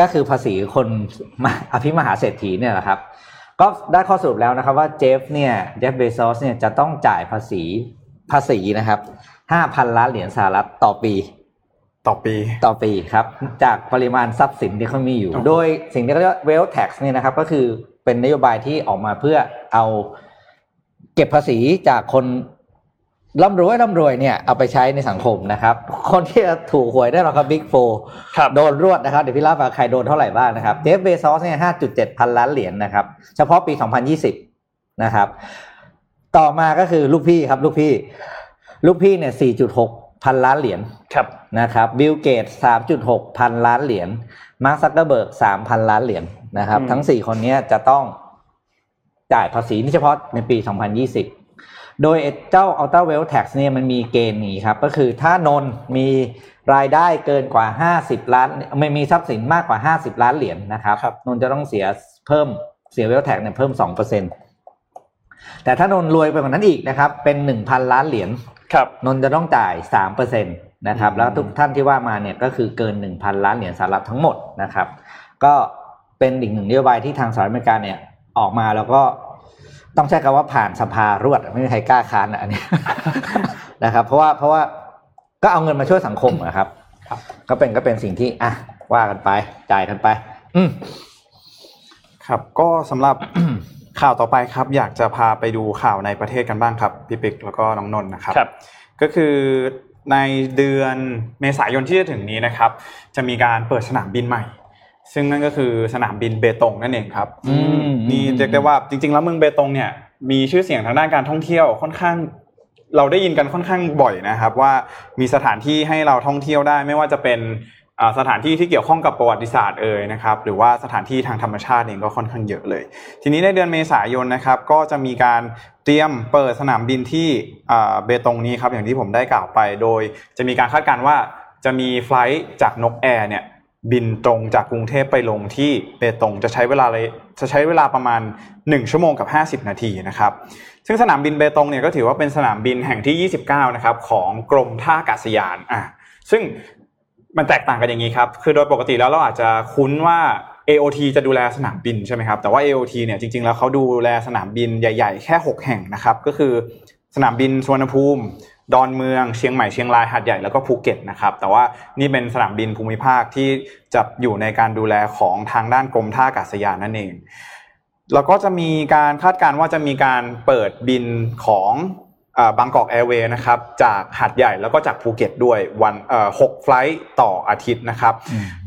ก็คือภาษีคนมหาอภิมหาเศรษฐีเนี่ยแหละครับ ก็ได้ข้อสรุปแล้วนะครับว่าเจฟเนี่ยเจฟเบซอสเนี่ยจะต้องจ่ายภาษีภาษีนะครับห้าพันล้านเหรียญสหรัฐต่อปี ต่อปีต่อปีครับ จากปริมาณทรัพย์สินที่เขามีอยู่อ๋อโดยสิ่งที่เขาเรียกว่า wealth tax เนี่ยนะครับ ก็คือเป็นนโยบายที่ออกมาเพื่อเอาเก็บภาษีจากคน ร่ำรวยร่ำรวยเนี่ยเอาไปใช้ในสังคมนะครับ คนที่จะถูกหวยได้หรอกครับ Big Four ครับโดนรวดนะครับ เดี๋ยวพี่เล่าว่าใครโดนเท่าไหร่บ้างนะครับเจฟเบซอสเนี่ยห้าจุดเจ็ดพันล้านเหรียญนะครับ เฉพาะปีสองพันยี่สิบนะครับ ต่อมาก็คือลูกพี่ครับลูกพี่ ลูกพี่เนี่ยสี่จุดหกพันล้านเหรียญครับนะครับบิลเกตส์สามจุดหกพันล้านเหรียญมาร์คซักเกอร์เบิร์กสามพันล้านเหรียญนะครับอืมทั้งสี่คนเนี้ยจะต้องจ่ายภาษีนี่เฉพาะในปี2020 โดยเจ้า Ultra Wealth Tax เนี่ยมันมีเกณฑ์นี้ครับ ก็คือถ้านนมีรายได้เกินกว่า 50 ล้าน ไม่มีทรัพย์สินมากกว่า 50 ล้านเหรียญนะครับครับนนจะต้องเสียเพิ่มเสีย Wealth Tax เนี่ยเพิ่ม 2%แต่ถ้านนรวยไปกว่านั้นอีกนะครับ เป็น 1,000 ล้านเหรียญครับนนท์จะต้องจ่ายสามเปอร์เซ็นตนะครับ แล้วทุกท่านที่ว่ามาเนี่ยก็คือเกินหนึ่งพันล้านเหรียญสหรัฐทั้งหมดนะครับ ก็เป็นอีกหนึ่งนโยบายที่ทางสหรัฐอเมริกาเนี่ยออกมาแล้วก็ ต้องใช้คำว่าผ่านสภารวดไม่มีใครกล้าค้านอะอันนี้นะครับ เพราะว่าเพราะว่าก็เอาเงินมาช่วยสังคมนะครับครับก็เป็นก็เป็นสิ่งที่อะว่ากันไปจ่ายกันไป อืมครับ ก็สำหรับข่าวต่อไปครับ อยากจะพาไปดูข่าวในประเทศกันบ้างครับพี่ปิ๊กแล้วก็น้องนนท์นะครับครับก็คือในเดือนเมษายนที่จะถึงนี้นะครับ จะมีการเปิดสนามบินใหม่ ซึ่งนั่นก็คือสนามบินเบตงนั่นเองครับอืมนี่เรียกได้ว่าจริง ๆ แล้วเมืองเบตงเนี่ยมีชื่อเสียงทางด้านการท่องเที่ยวค่อนข้าง เราได้ยินกันค่อนข้างบ่อยนะครับ ว่ามีสถานที่ให้เราท่องเที่ยวได้ ไม่ว่าจะเป็นอ่าสถานที่ที่เกี่ยวข้องกับประวัติศาสตร์เอ่ยนะครับหรือว่าสถานที่ทางธรรมชาติเองก็ค่อนข้างเยอะเลย ทีนี้ในเดือนเมษายนนะครับ ก็จะมีการเตรียมเปิดสนามบินที่อ่าเบตงนี้ครับอย่างที่ผมได้กล่าวไป โดยจะมีการคาดการณ์ว่าจะมีไฟลท์จากนกแอร์เนี่ย บินตรงจากกรุงเทพไปลงที่เบตงจะใช้เวลาจะใช้เวลาประมาณ 1 ชั่วโมงกับ 50 นาทีนะครับซึ่งสนามบินเบตงเนี่ยก็ถือว่าเป็นสนามบินแห่งที่ 29 นะครับของกรมท่าอากาศยานอะซึ่งมันแตกต่างกันอย่างนี้ครับคือโดยปกติแล้วเราอาจจะคุ้นว่า AOT จะดูแลสนามบินใช่ไหมครับแต่ว่า AOT เนี่ยจริงๆแล้วเขาดูแลสนามบินใหญ่ ๆ แค่ 6 แห่งนะครับก็คือสนามบินสุวรรณภูมิ ดอนเมืองเชียงใหม่เชียงรายหาดใหญ่แล้วก็ภูเก็ตนะครับแต่ว่านี่เป็นสนามบินภูมิภาคที่จะอยู่ในการดูแลของทางด้านกรมท่าอากาศยานนั่นเองแล้วก็จะมีการคาดการณ์ว่าจะมีการเปิดบินของบางกอกแอร์เวย์นะครับจากหาดใหญ่แล้วก็จากภูเก็ตด้วยวันหก flight ต่ออาทิตย์นะครับ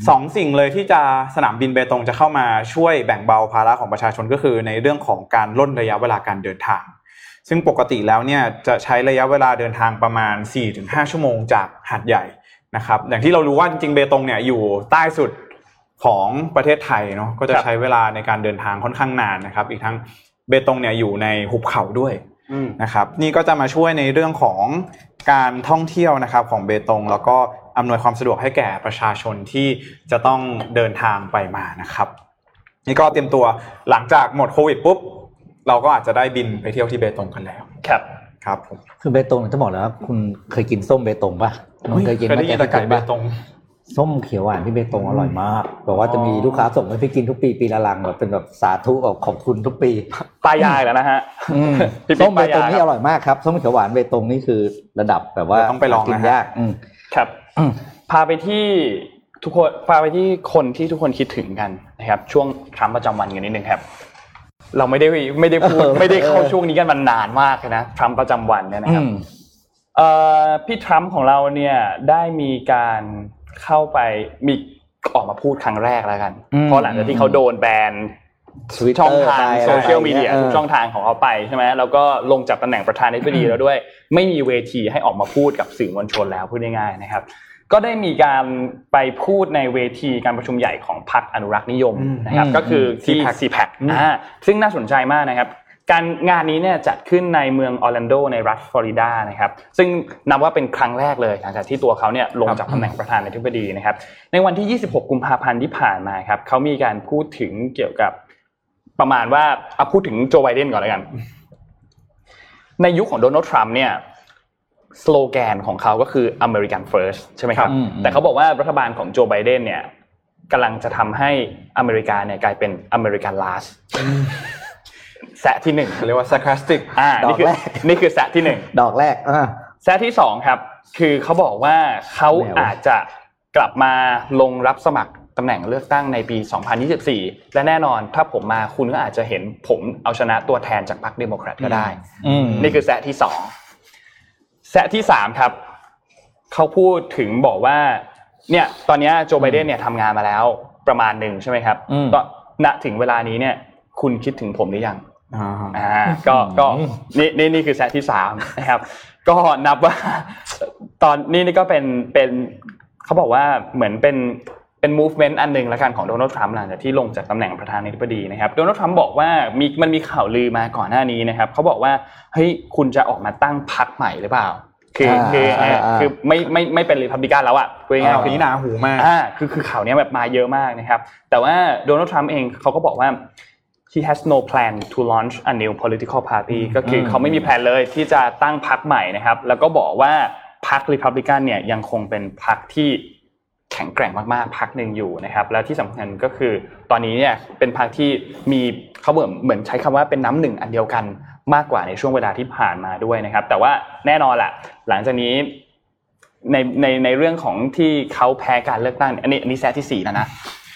สองสิ่งเลยที่จะสนามบินเบตงจะเข้ามาช่วยแบ่งเบาภาระของประชาชนก็คือในเรื่องของการร่นระยะเวลาการเดินทาง ซึ่งปกติแล้วเนี่ยจะใช้ระยะเวลาเดินทางประมาณ 4-5 ชั่วโมงจากหาดใหญ่นะครับอย่างที่เรารู้ว่าจริงๆเบตงเนี่ยอยู่ใต้สุดของประเทศไทยเนาะก็จะใช้เวลาในการเดินทางค่อนข้างนานนะครับ อีกทั้งเบตงเนี่ยอยู่ในหุบเขาด้วยนะครับ นี่ก็จะมาช่วยในเรื่องของการท่องเที่ยวนะครับของเบตง แล้วก็อำนวยความสะดวกให้แก่ประชาชนที่จะต้องเดินทางไปมานะครับ นี่ก็เตรียมตัวหลังจากหมดโควิดปุ๊บ เราก็อาจจะได้บินไปเที่ยวที่เบตงกันแล้วครับครับผมคือเบตงจะบอกแล้วว่าคุณเคยกินส้มเบตงป่ะเคยกินไหมแกไก่เบตงส้มเขียวหวานที่เบตงอร่อยมากบอกว่าจะมีลูกค้าส่งให้พี่กินทุกปีปีละลังแบบเป็นแบบสาธุแบบขอบคุณทุกปีปลายายแล้วนะฮะส้มเบตงนี่อร่อยมากครับส้มเขียวหวานเบตงนี่คือระดับแบบว่าต้องไปลองกินยากครับพาไปที่ทุกคนพาไปที่คนที่ทุกคนคิดถึงกันนะครับ ช่วงทรัมป์ประจำวันกันนิดนึงครับ เราไม่ได้ไม่ได้พูดไม่ได้เข้าช่วงนี้กันมันนานมากนะทรัมป์ประจำวันเนี่ยนะครับพี่ทรัมป์ของเราเนี่ยได้มีการเข้าไปมีออกมาพูดครั้งแรกแล้วกัน เพราะหลังจากที่เขาโดนแบนช่องทางโซเชียลมีเดียทุกช่องทางของเขาไปใช่ไหมแล้วก็ลงจากตำแหน่งประธานาธิบดีแล้วด้วย ไม่มีเวทีให้ออกมาพูดกับสื่อมวลชนแล้วพูดง่ายๆนะครับ ก็ได้มีการไปพูดในเวทีการประชุมใหญ่ของพรรคอนุรักษ์นิยมนะครับก็คือที่ CPAC อ่าซึ่งน่าสนใจมากนะครับการงานนี้เนี่ยจัดขึ้นในเมืองออร์แลนโดในรัฐฟลอริดานะครับซึ่งนับว่าเป็นครั้งแรกเลยหลังจากที่ตัวเขาเนี่ยลงจากตำแหน่งประธานาธิบดีนะครับในวันที่ 26 กุมภาพันธ์ที่ผ่านมาครับเขามีการพูดถึงเกี่ยวกับประมาณว่าเอาพูดถึงโจไบเดนก่อนเลยกัน ในยุคของโดนัลด์ทรัมป์เนี่ย สโลแกนของเขาก็คือ American First ใช่ไหมครับ แต่เขาบอกว่ารัฐบาลของโจไบเดนเนี่ยกำลังจะทำให้อเมริกาเนี่ยกลายเป็น American Last แสะที่หนึ่งเรียกว่า sarcastic อ่านี่คือนี่คือแสะที่หนึ่งดอกแรกอ่าแสะที่สองครับ คือเขาบอกว่าเขาอาจจะกลับมาลงรับสมัครตำแหน่งเลือกตั้งในปี 2024 และแน่นอนถ้าผมมาคุณก็อาจจะเห็นผมเอาชนะตัวแทนจากพรรคเดโมแครตก็ได้ นี่คือแซะที่สอง แซะที่สามครับเขาพูดถึงบอกว่า เนี่ย ตอนนี้โจไบเดนเนี่ยทำงานมาแล้วประมาณหนึ่งใช่ไหมครับก็ณถึงเวลานี้เนี่ย คุณคิดถึงผมหรือยังอ่าก็ก็นี่นี่นี่คือแซะที่สามนะครับ ก็นับว่า ตอนนี้นี่ก็เป็นเป็นเขาบอกว่าเหมือนเป็น เป็น movement อันหนึ่งละกันของโดนัลด์ทรัมป์หลังจากที่ลงจากตำแหน่งประธานาธิบดีนะครับโดนัลด์ทรัมป์บอกว่ามีมันมีข่าวลือมาก่อนหน้านี้นะครับเขาบอกว่าเฮ้ยคุณจะออกมาตั้งพรรคใหม่หรือเปล่า คือคือคือไม่ไม่ไม่เป็นรีพับลิกันแล้วอะคุยง่ายคือนี้หนาหูมากอ่าคือคือข่าวนี้แบบมาเยอะมากนะครับ แต่ว่าโดนัลด์ทรัมป์เองเขาก็บอกว่า he has no plan to launch a new political party ก็คือเขาไม่มีแผนเลยที่จะตั้งพรรคใหม่นะครับ แล้วก็บอกว่าพรรครีพับลิกันเนี่ยยังคงเป็นพรรคที่ แข็งแกร่งมากๆพรรคหนึ่งอยู่นะครับแล้วที่สำคัญก็คือตอนนี้เนี่ยเป็นพรรคที่มีเขาเหมือนเหมือนใช้คำว่าเป็นน้ำหนึ่งอันเดียวกันมากกว่าในช่วงเวลาที่ผ่านมาด้วยนะครับ แต่ว่าแน่นอนแหละหลังจากนี้ในในในเรื่องของที่เขาแพ้การเลือกตั้งอันนี้อันนี้แซที่สี่แล้วนะ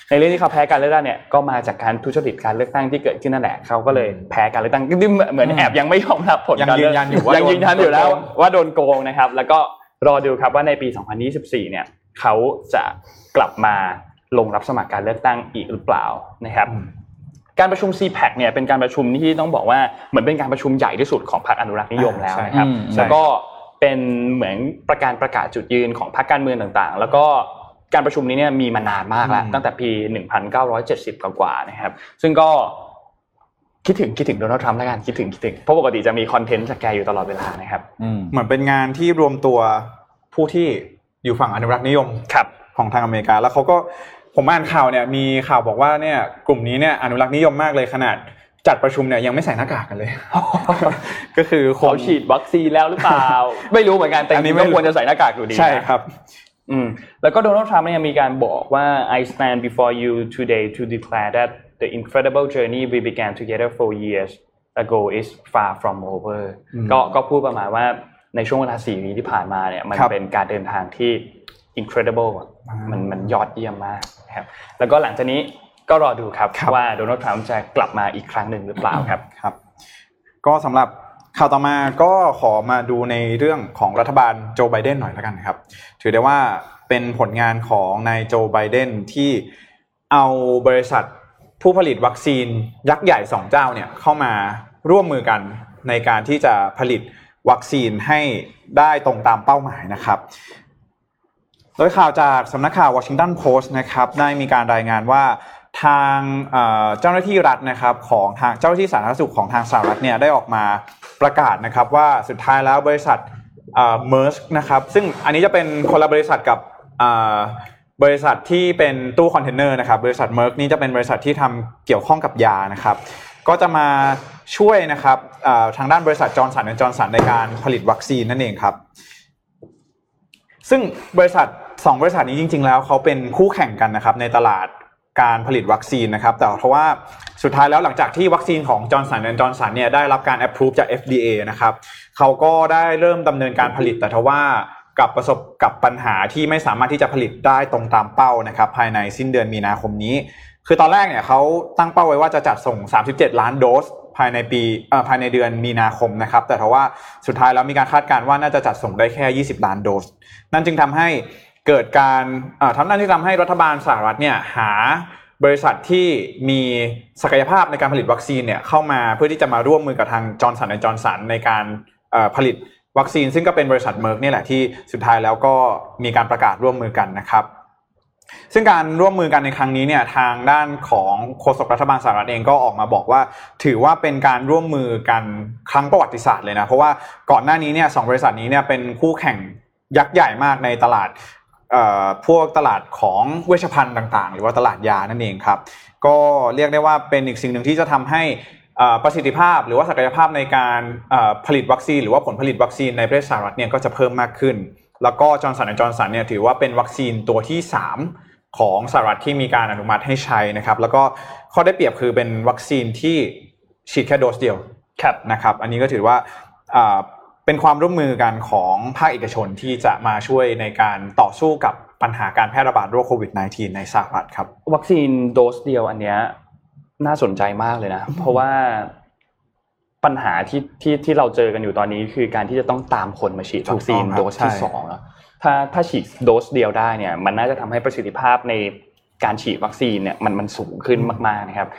ในเรื่องที่เขาแพ้การเลือกตั้งเนี่ยก็มาจากการทุจริตการเลือกตั้งที่เกิดขึ้นนั่นแหละเขาก็เลยแพ้การเลือกตั้งเหมือนแอบยังไม่ยอมรับผลการเลือกตั้งอยู่ยังยืนยันอยู่แล้วว่าโดนโกงนะครับ แล้วก็รอดูครับว่าในปี 2024 เนี่ย เขาจะกลับมาลงรับสมัครการเลือกตั้งอีกหรือเปล่านะครับ การประชุม CPAC เนี่ยเป็นการประชุมที่ต้องบอกว่าเหมือนเป็นการประชุมใหญ่ที่สุดของพรรคอนุรักษ์นิยมแล้วนะครับ แล้วก็เป็นเหมือนประการประกาศจุดยืนของพรรคการเมืองต่างๆ แล้วก็การประชุมนี้เนี่ยมีมานานมากแล้วตั้งแต่ปี 1970 กว่าๆนะครับ ซึ่งก็คิดถึงคิดถึงโดนัลด์ทรัมป์แล้วกันคิดถึงคิดถึงเพราะปกติจะมีคอนเทนต์จากแกอยู่ตลอดเวลานะครับเหมือนเป็นงานที่รวมตัวผู้ที่ อยู่ฝั่งอนุรักษ์นิยมของทางอเมริกา แล้วเขาก็ผมอ่านข่าวเนี่ยมีข่าวบอกว่าเนี่ยกลุ่มนี้เนี่ยอนุรักษ์นิยมมากเลยขนาดจัดประชุมเนี่ยยังไม่ใส่หน้ากากกันเลย ก็คือเขาฉีดวัคซีนแล้วหรือเปล่า ไม่รู้เหมือนกันแต่นี้ไม่ควรจะใส่หน้ากากอยู่ดีใช่ครับอืมแล้วก็โดนัลด์ทรัมป์เนี่ยมีการบอกว่า I stand before you today to declare that the incredible journey we began together four years ago is far from over ก็ก็พูดประมาณว่า ในช่วงเวลาสี่ปีที่ผ่านมาเนี่ยมันเป็นการเดินทางที่ incredible มันมันยอดเยี่ยมมากนะครับแล้วก็หลังจากนี้ก็รอดูครับครับว่าโดนัลด์ทรัมป์จะกลับมาอีกครั้งหนึ่งหรือเปล่าครับครับ ก็สำหรับข่าวต่อมาก็ขอมาดูในเรื่องของรัฐบาลโจไบเดนหน่อยแล้วกันนะครับ ถือได้ว่าเป็นผลงานของนายโจไบเดนที่เอาบริษัทผู้ผลิตวัคซีนยักษ์ใหญ่สองเจ้าเนี่ยเข้ามาร่วมมือกันในการที่จะผลิต วัคซีนให้ได้ตรงตามเป้าหมายนะครับ โดยข่าวจากสำนักข่าววอชิงตันโพสต์นะครับได้มีการรายงานว่าทางเจ้าหน้าที่รัฐนะครับของทางเจ้าหน้าที่สาธารณสุขของทางสหรัฐเนี่ยได้ออกมาประกาศนะครับว่าสุดท้ายแล้วบริษัท Merck นะครับซึ่งอันนี้จะเป็นคนละบริษัทกับบริษัทที่เป็นตู้คอนเทนเนอร์นะครับบริษัท Merck นี่จะเป็นบริษัทที่ทำเกี่ยวข้องกับยานะครับ ก็จะมา ช่วยนะครับทางด้านบริษัท Johnson และ Johnson ในการผลิตวัคซีนนั่นเองครับ ซึ่งบริษัทสองบริษัทนี้จริง ๆ แล้วเขาเป็นคู่แข่งกันนะครับในตลาดการผลิตวัคซีนนะครับ แต่เพราะว่าสุดท้ายแล้วหลังจากที่วัคซีนของจอร์นสันและจอร์นสันเนี่ยได้รับการ approve จาก FDA นะครับเขาก็ได้เริ่มดำเนินการผลิตแต่ทว่ากับประสบกับปัญหาที่ไม่สามารถที่จะผลิตได้ตรงตามเป้านะครับ ภายในสิ้นเดือนมีนาคมนี้ คือตอนแรกเนี่ยเขาตั้งเป้าไว้ว่าจะจัดส่ง 37 ล้านโดส ภายในปีภายในเดือนมีนาคมนะครับ แต่ทว่าสุดท้ายแล้วมีการคาดการณ์ว่าน่าจะจัดส่งได้แค่ 20 ล้านโดส นั่นจึงทำให้เกิดการทำนั่นที่ทำให้รัฐบาลสหรัฐเนี่ยหาบริษัทที่มีศักยภาพในการผลิตวัคซีนเนี่ยเข้ามาเพื่อที่จะมาร่วมมือกับทาง Johnson และ Johnson ในการผลิตวัคซีน ซึ่งก็เป็นบริษัท Merck นี่แหละที่สุดท้ายแล้วก็มีการประกาศร่วมมือกันนะครับ ซึ่งการร่วมมือกันในครั้งนี้เนี่ยทางด้านของโฆษกรัฐบาลสหรัฐเองก็ออกมาบอกว่า ถือว่าเป็นการร่วมมือกันครั้งประวัติศาสตร์เลยนะเพราะว่าก่อนหน้านี้เนี่ยสองบริษัทนี้เนี่ยเป็นคู่แข่งยักษ์ใหญ่มากในตลาดเอ่อพวกตลาดของเวชภัณฑ์ต่างๆ หรือว่าตลาดยานั่นเองครับ ก็เรียกได้ว่าเป็นอีกสิ่งหนึ่งที่จะทำให้อ่อประสิทธิภาพหรือว่าศักยภาพในการเอ่อผลิตวัคซีน หรือว่าผลผลิตวัคซีนในประเทศสหรัฐเนี่ยก็จะเพิ่มมากขึ้น แล้วก็จอร์นสันและจอร์นสันเนี่ยถือว่าเป็นวัคซีนตัวที่ 3 ของสหรัฐที่มีการอนุมัติให้ใช้นะครับ แล้วก็ข้อได้เปรียบคือเป็นวัคซีนที่ฉีดแค่โดสเดียวครับนะครับ อันนี้ก็ถือว่าอ่าเป็นความร่วมมือกันของภาคเอกชนที่จะมาช่วยในการต่อสู้กับปัญหาการแพร่ระบาดโรคโควิด -19 ในสหรัฐครับ วัคซีนโดสเดียวอันเนี้ยน่าสนใจมากเลยนะ เพราะว่า ปัญหาที่ที่ที่เราเจอกันอยู่ตอนนี้คือการที่จะต้องตามคนมาฉีดวัคซีนถูกต้องครับโดสที่ใช่สองอะถ้าถ้าฉีดโดสเดียวได้เนี่ยมันน่าจะทำให้ประสิทธิภาพในการฉีดวัคซีนเนี่ยมันมันสูงขึ้นมากๆนะครับ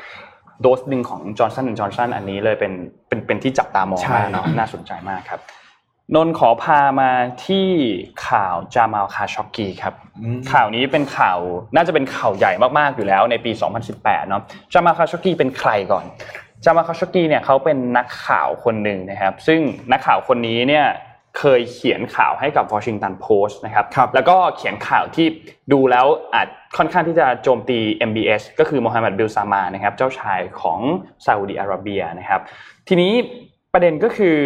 โดสหนึ่งของจอร์ n สันจอร์ n สันอันนี้เลยเป็นเป็นเป็นที่จับตามองใช่มากเนาะน่าสนใจมากครับนนท์ขอพามาที่ข่าวจามาลคาช็อกกีครับอืมข่าวนี้เป็นข่าวน่าจะเป็นข่าวใหญ่มากๆอยู่แล้วในปี 2018 เนาะจามาคาช็อกกีเป็นใครก่อน จามาคาช็อกกีเนี่ยเขาเป็นนักข่าวคนหนึ่งนะครับ ซึ่งนักข่าวคนนี้เนี่ยเคยเขียนข่าวให้กับ Washington Post นะครับครับแล้วก็เขียนข่าวที่ดูแล้วอาจค่อนข้างที่จะโจมตี MBS ก็คือโมฮัมหมัดบิลซามานนะครับ เจ้าชายของซาอุดิอาระเบียนะครับ ทีนี้ประเด็นก็คือ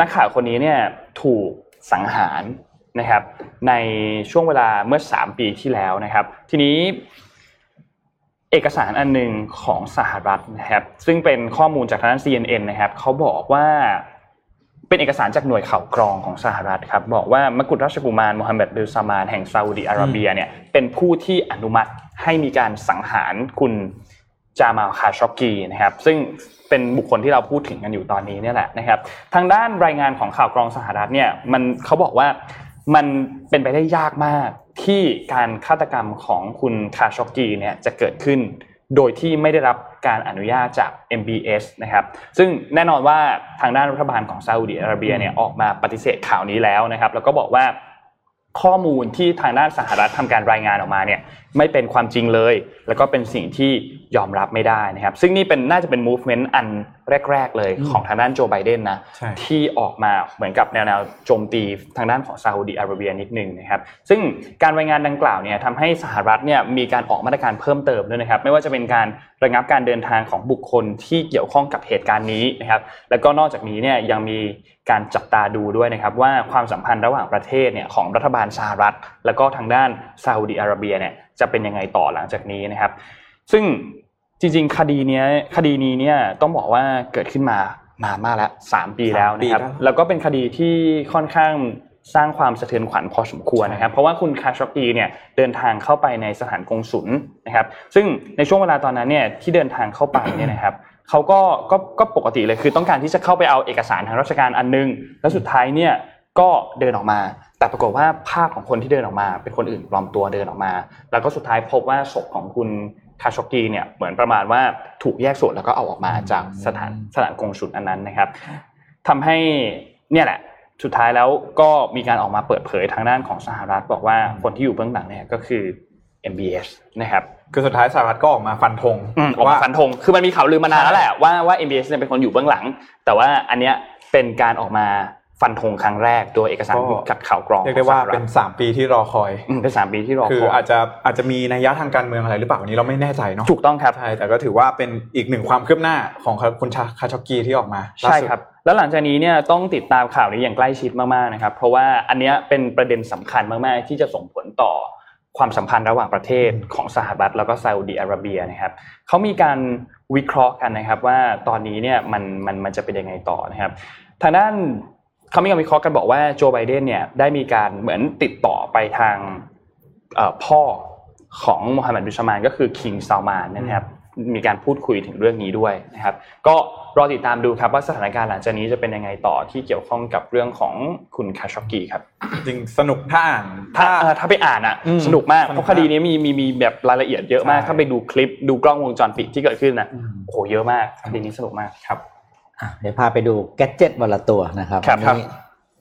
นักข่าวคนนี้เนี่ยถูกสังหารนะครับในช่วงเวลาเมื่อ 3 ปีที่แล้วนะครับ ทีนี้ เอกสารอันหนึ่งของสหรัฐนะครับ ซึ่งเป็นข้อมูลจากทางด้าน CNN นะครับเขาบอกว่าเป็นเอกสารจากหน่วยข่าวกรองของสหรัฐครับบอกว่ามกุฎราชกุมารโมฮัมเหม็ดบิลซามานแห่งซาอุดิอาระเบียเนี่ยเป็นผู้ที่อนุมัติให้มีการสังหารคุณจามาลคาช็อกกีนะครับ ซึ่งเป็นบุคคลที่เราพูดถึงกันอยู่ตอนนี้เนี่ยแหละนะครับ ทางด้านรายงานของข่าวกรองสหรัฐเนี่ยมันเขาบอกว่า มันเป็นไปได้ยากมากที่การฆาตกรรมของคุณคาช็อกกีเนี่ยจะเกิดขึ้น โดยที่ไม่ได้รับการอนุญาตจาก MBS นะครับ ซึ่งแน่นอนว่าทางด้านรัฐบาลของซาอุดิอาระเบียเนี่ยออกมาปฏิเสธข่าวนี้แล้วนะครับ แล้วก็บอกว่าข้อมูลที่ทางด้านสหรัฐทำการรายงานออกมาเนี่ย ไม่เป็นความจริงเลย แล้วก็เป็นสิ่งที่ยอมรับไม่ได้นะครับ ซึ่งนี่เป็นน่าจะเป็น movement อันแรก ๆ เลยของทางด้านโจไบเดนนะใช่ที่ออกมาเหมือนกับแนวๆโจมตีทางด้านของซาอุดิอาระเบียนิดนึงนะครับซึ่งการรายงานดังกล่าวเนี่ยทำให้สหรัฐเนี่ยมีการออกมาตรการเพิ่มเติมด้วยนะครับ ไม่ว่าจะเป็นการระงับการเดินทางของบุคคลที่เกี่ยวข้องกับเหตุการณ์นี้นะครับแล้วก็นอกจากนี้เนี่ยยังมีการจับตาดูด้วยนะครับว่าความสัมพันธ์ระหว่างประเทศเนี่ยของรัฐบาลสหรัฐ แล้วก็ทางด้านซาอุดิอาระเบียเนี่ย จะเป็นยังไงต่อหลังจากนี้นะครับ ซึ่งจริงๆ คดีเนี้ยคดีนี้เนี่ยต้องบอกว่าเกิดขึ้นมานานมากแล้วสามปีแล้วนะครับสามปีแล้วแล้วก็เป็นคดีที่ค่อนข้างสร้างความสะเทือนขวัญพอสมควรนะครับ เพราะว่าคุณคาชอกีเนี่ยเดินทางเข้าไปในสถานกงศุลนะครับ ซึ่งในช่วงเวลาตอนนั้นเนี่ยที่เดินทางเข้าไปเนี่ยนะครับเขาก็ก็ก็ปกติเลยคือต้องการที่จะเข้าไปเอาเอกสารทางราชการอันนึง แล้วสุดท้ายเนี่ยก็เดินออกมา แต่ปรากฏว่าภาพของคนที่เดินออกมา เป็นคนอื่นปลอมตัวเดินออกมา แล้วก็สุดท้ายพบว่าศพของคุณคาชอกีเนี่ยเหมือนประมาณว่าถูกแยกส่วนแล้วก็เอาออกมาจากสถานสถานกงศุลอันนั้นนะครับทำให้เนี่ยแหละสุดท้ายแล้วก็มีการออกมาเปิดเผยทางด้านของสหรัฐ บอกว่าคนที่อยู่เบื้องหลังเนี่ยก็คือ MBS นะครับคือสุดท้ายสหรัฐก็ออกมาฟันธงอืมออกมาฟันธงคือมันมีข่าวลือมานานแล้วแหละว่าว่า MBS เนี่ยเป็นคนอยู่เบื้องหลัง แต่ว่าอันเนี้ยเป็นการออกมา ฟันธงครั้งแรกโดยเอกสารกัดข่าวกรองเรียกได้ว่าของสหรัฐเป็น 3 ปีที่รอคอยอืมเป็นสามปีที่รอคือคอยอาจจะอาจจะมีนัยยะทางการเมืองอะไรหรือเปล่าอันนี้เราไม่แน่ใจเนาะถูกต้องครับใช่แต่ก็ถือว่าเป็นอีกหนึ่งความคืบหน้าของคุณชาคาชอกีที่ออกมาล่าใช่สุดครับแล้วหลังจากนี้เนี่ยต้องติดตามข่าวนี้อย่างใกล้ชิดมากๆนะครับเพราะว่าอันเนี้ยเป็นประเด็นสำคัญมากๆ ที่จะส่งผลต่อความสัมพันธ์ระหว่างประเทศของสหรัฐแล้วก็ซาอุดีอาระเบียนะครับเขามีการวิเคราะห์กันนะครับว่าตอนนี้เนี่ยมันมันมันจะเป็นยังไงต่อนะครับ ทางด้าน เขามีการวิเคราะห์กันบอกว่าโจไบเดนเนี่ยได้มีการเหมือนติดต่อไปทางเอ่อพ่อของโมฮัมหมัดบินซาลมานก็คือคิงซาลมานนะครับมีการพูดคุยถึงเรื่องนี้ด้วยนะครับ ก็รอติดตามดูครับว่าสถานการณ์หลังจากนี้จะเป็นยังไงต่อที่เกี่ยวข้องกับเรื่องของคุณคาชอกีครับจริงสนุกถ้าอ่านถ้าเอ่อถ้าไปอ่านอะอืมสนุกมากสนุกเพราะคดีนี้มีมีมีแบบรายละเอียดเยอะมากใช่ถ้าไปดูคลิปดูกล้องวงจรปิดที่เกิดขึ้นนะโอ้โหเยอะมากคดีนี้สนุกมากครับอะ เดี๋ยวพาไปดู gadget วันละตัวนะครับครับวันนี้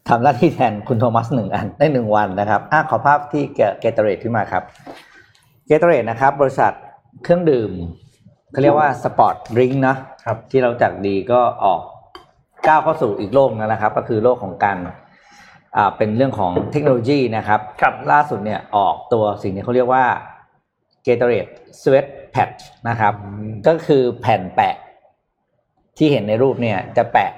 ทำหน้าที่แทนคุณโทมัสหนึ่งอันได้หนึ่งวันนะครับอะขอภาพที่ Gatorade ขึ้นมาครับ Gatorade นะครับ บริษัทเครื่องดื่มเขาเรียกว่า sport drink นะครับที่เรารู้จักดีก็ออกก้าวเข้าสู่อีกโลกนึงนะครับ ก็คือโลกของการอ่าเป็นเรื่องของเทคโนโลยีนะครับครับล่าสุดเนี่ยออกตัวสิ่งที่เขาเรียกว่า Gatorade Sweat Patch นะครับ ก็คือแผ่นแปะ ที่เห็นในรูปเนี่ย จะแปะ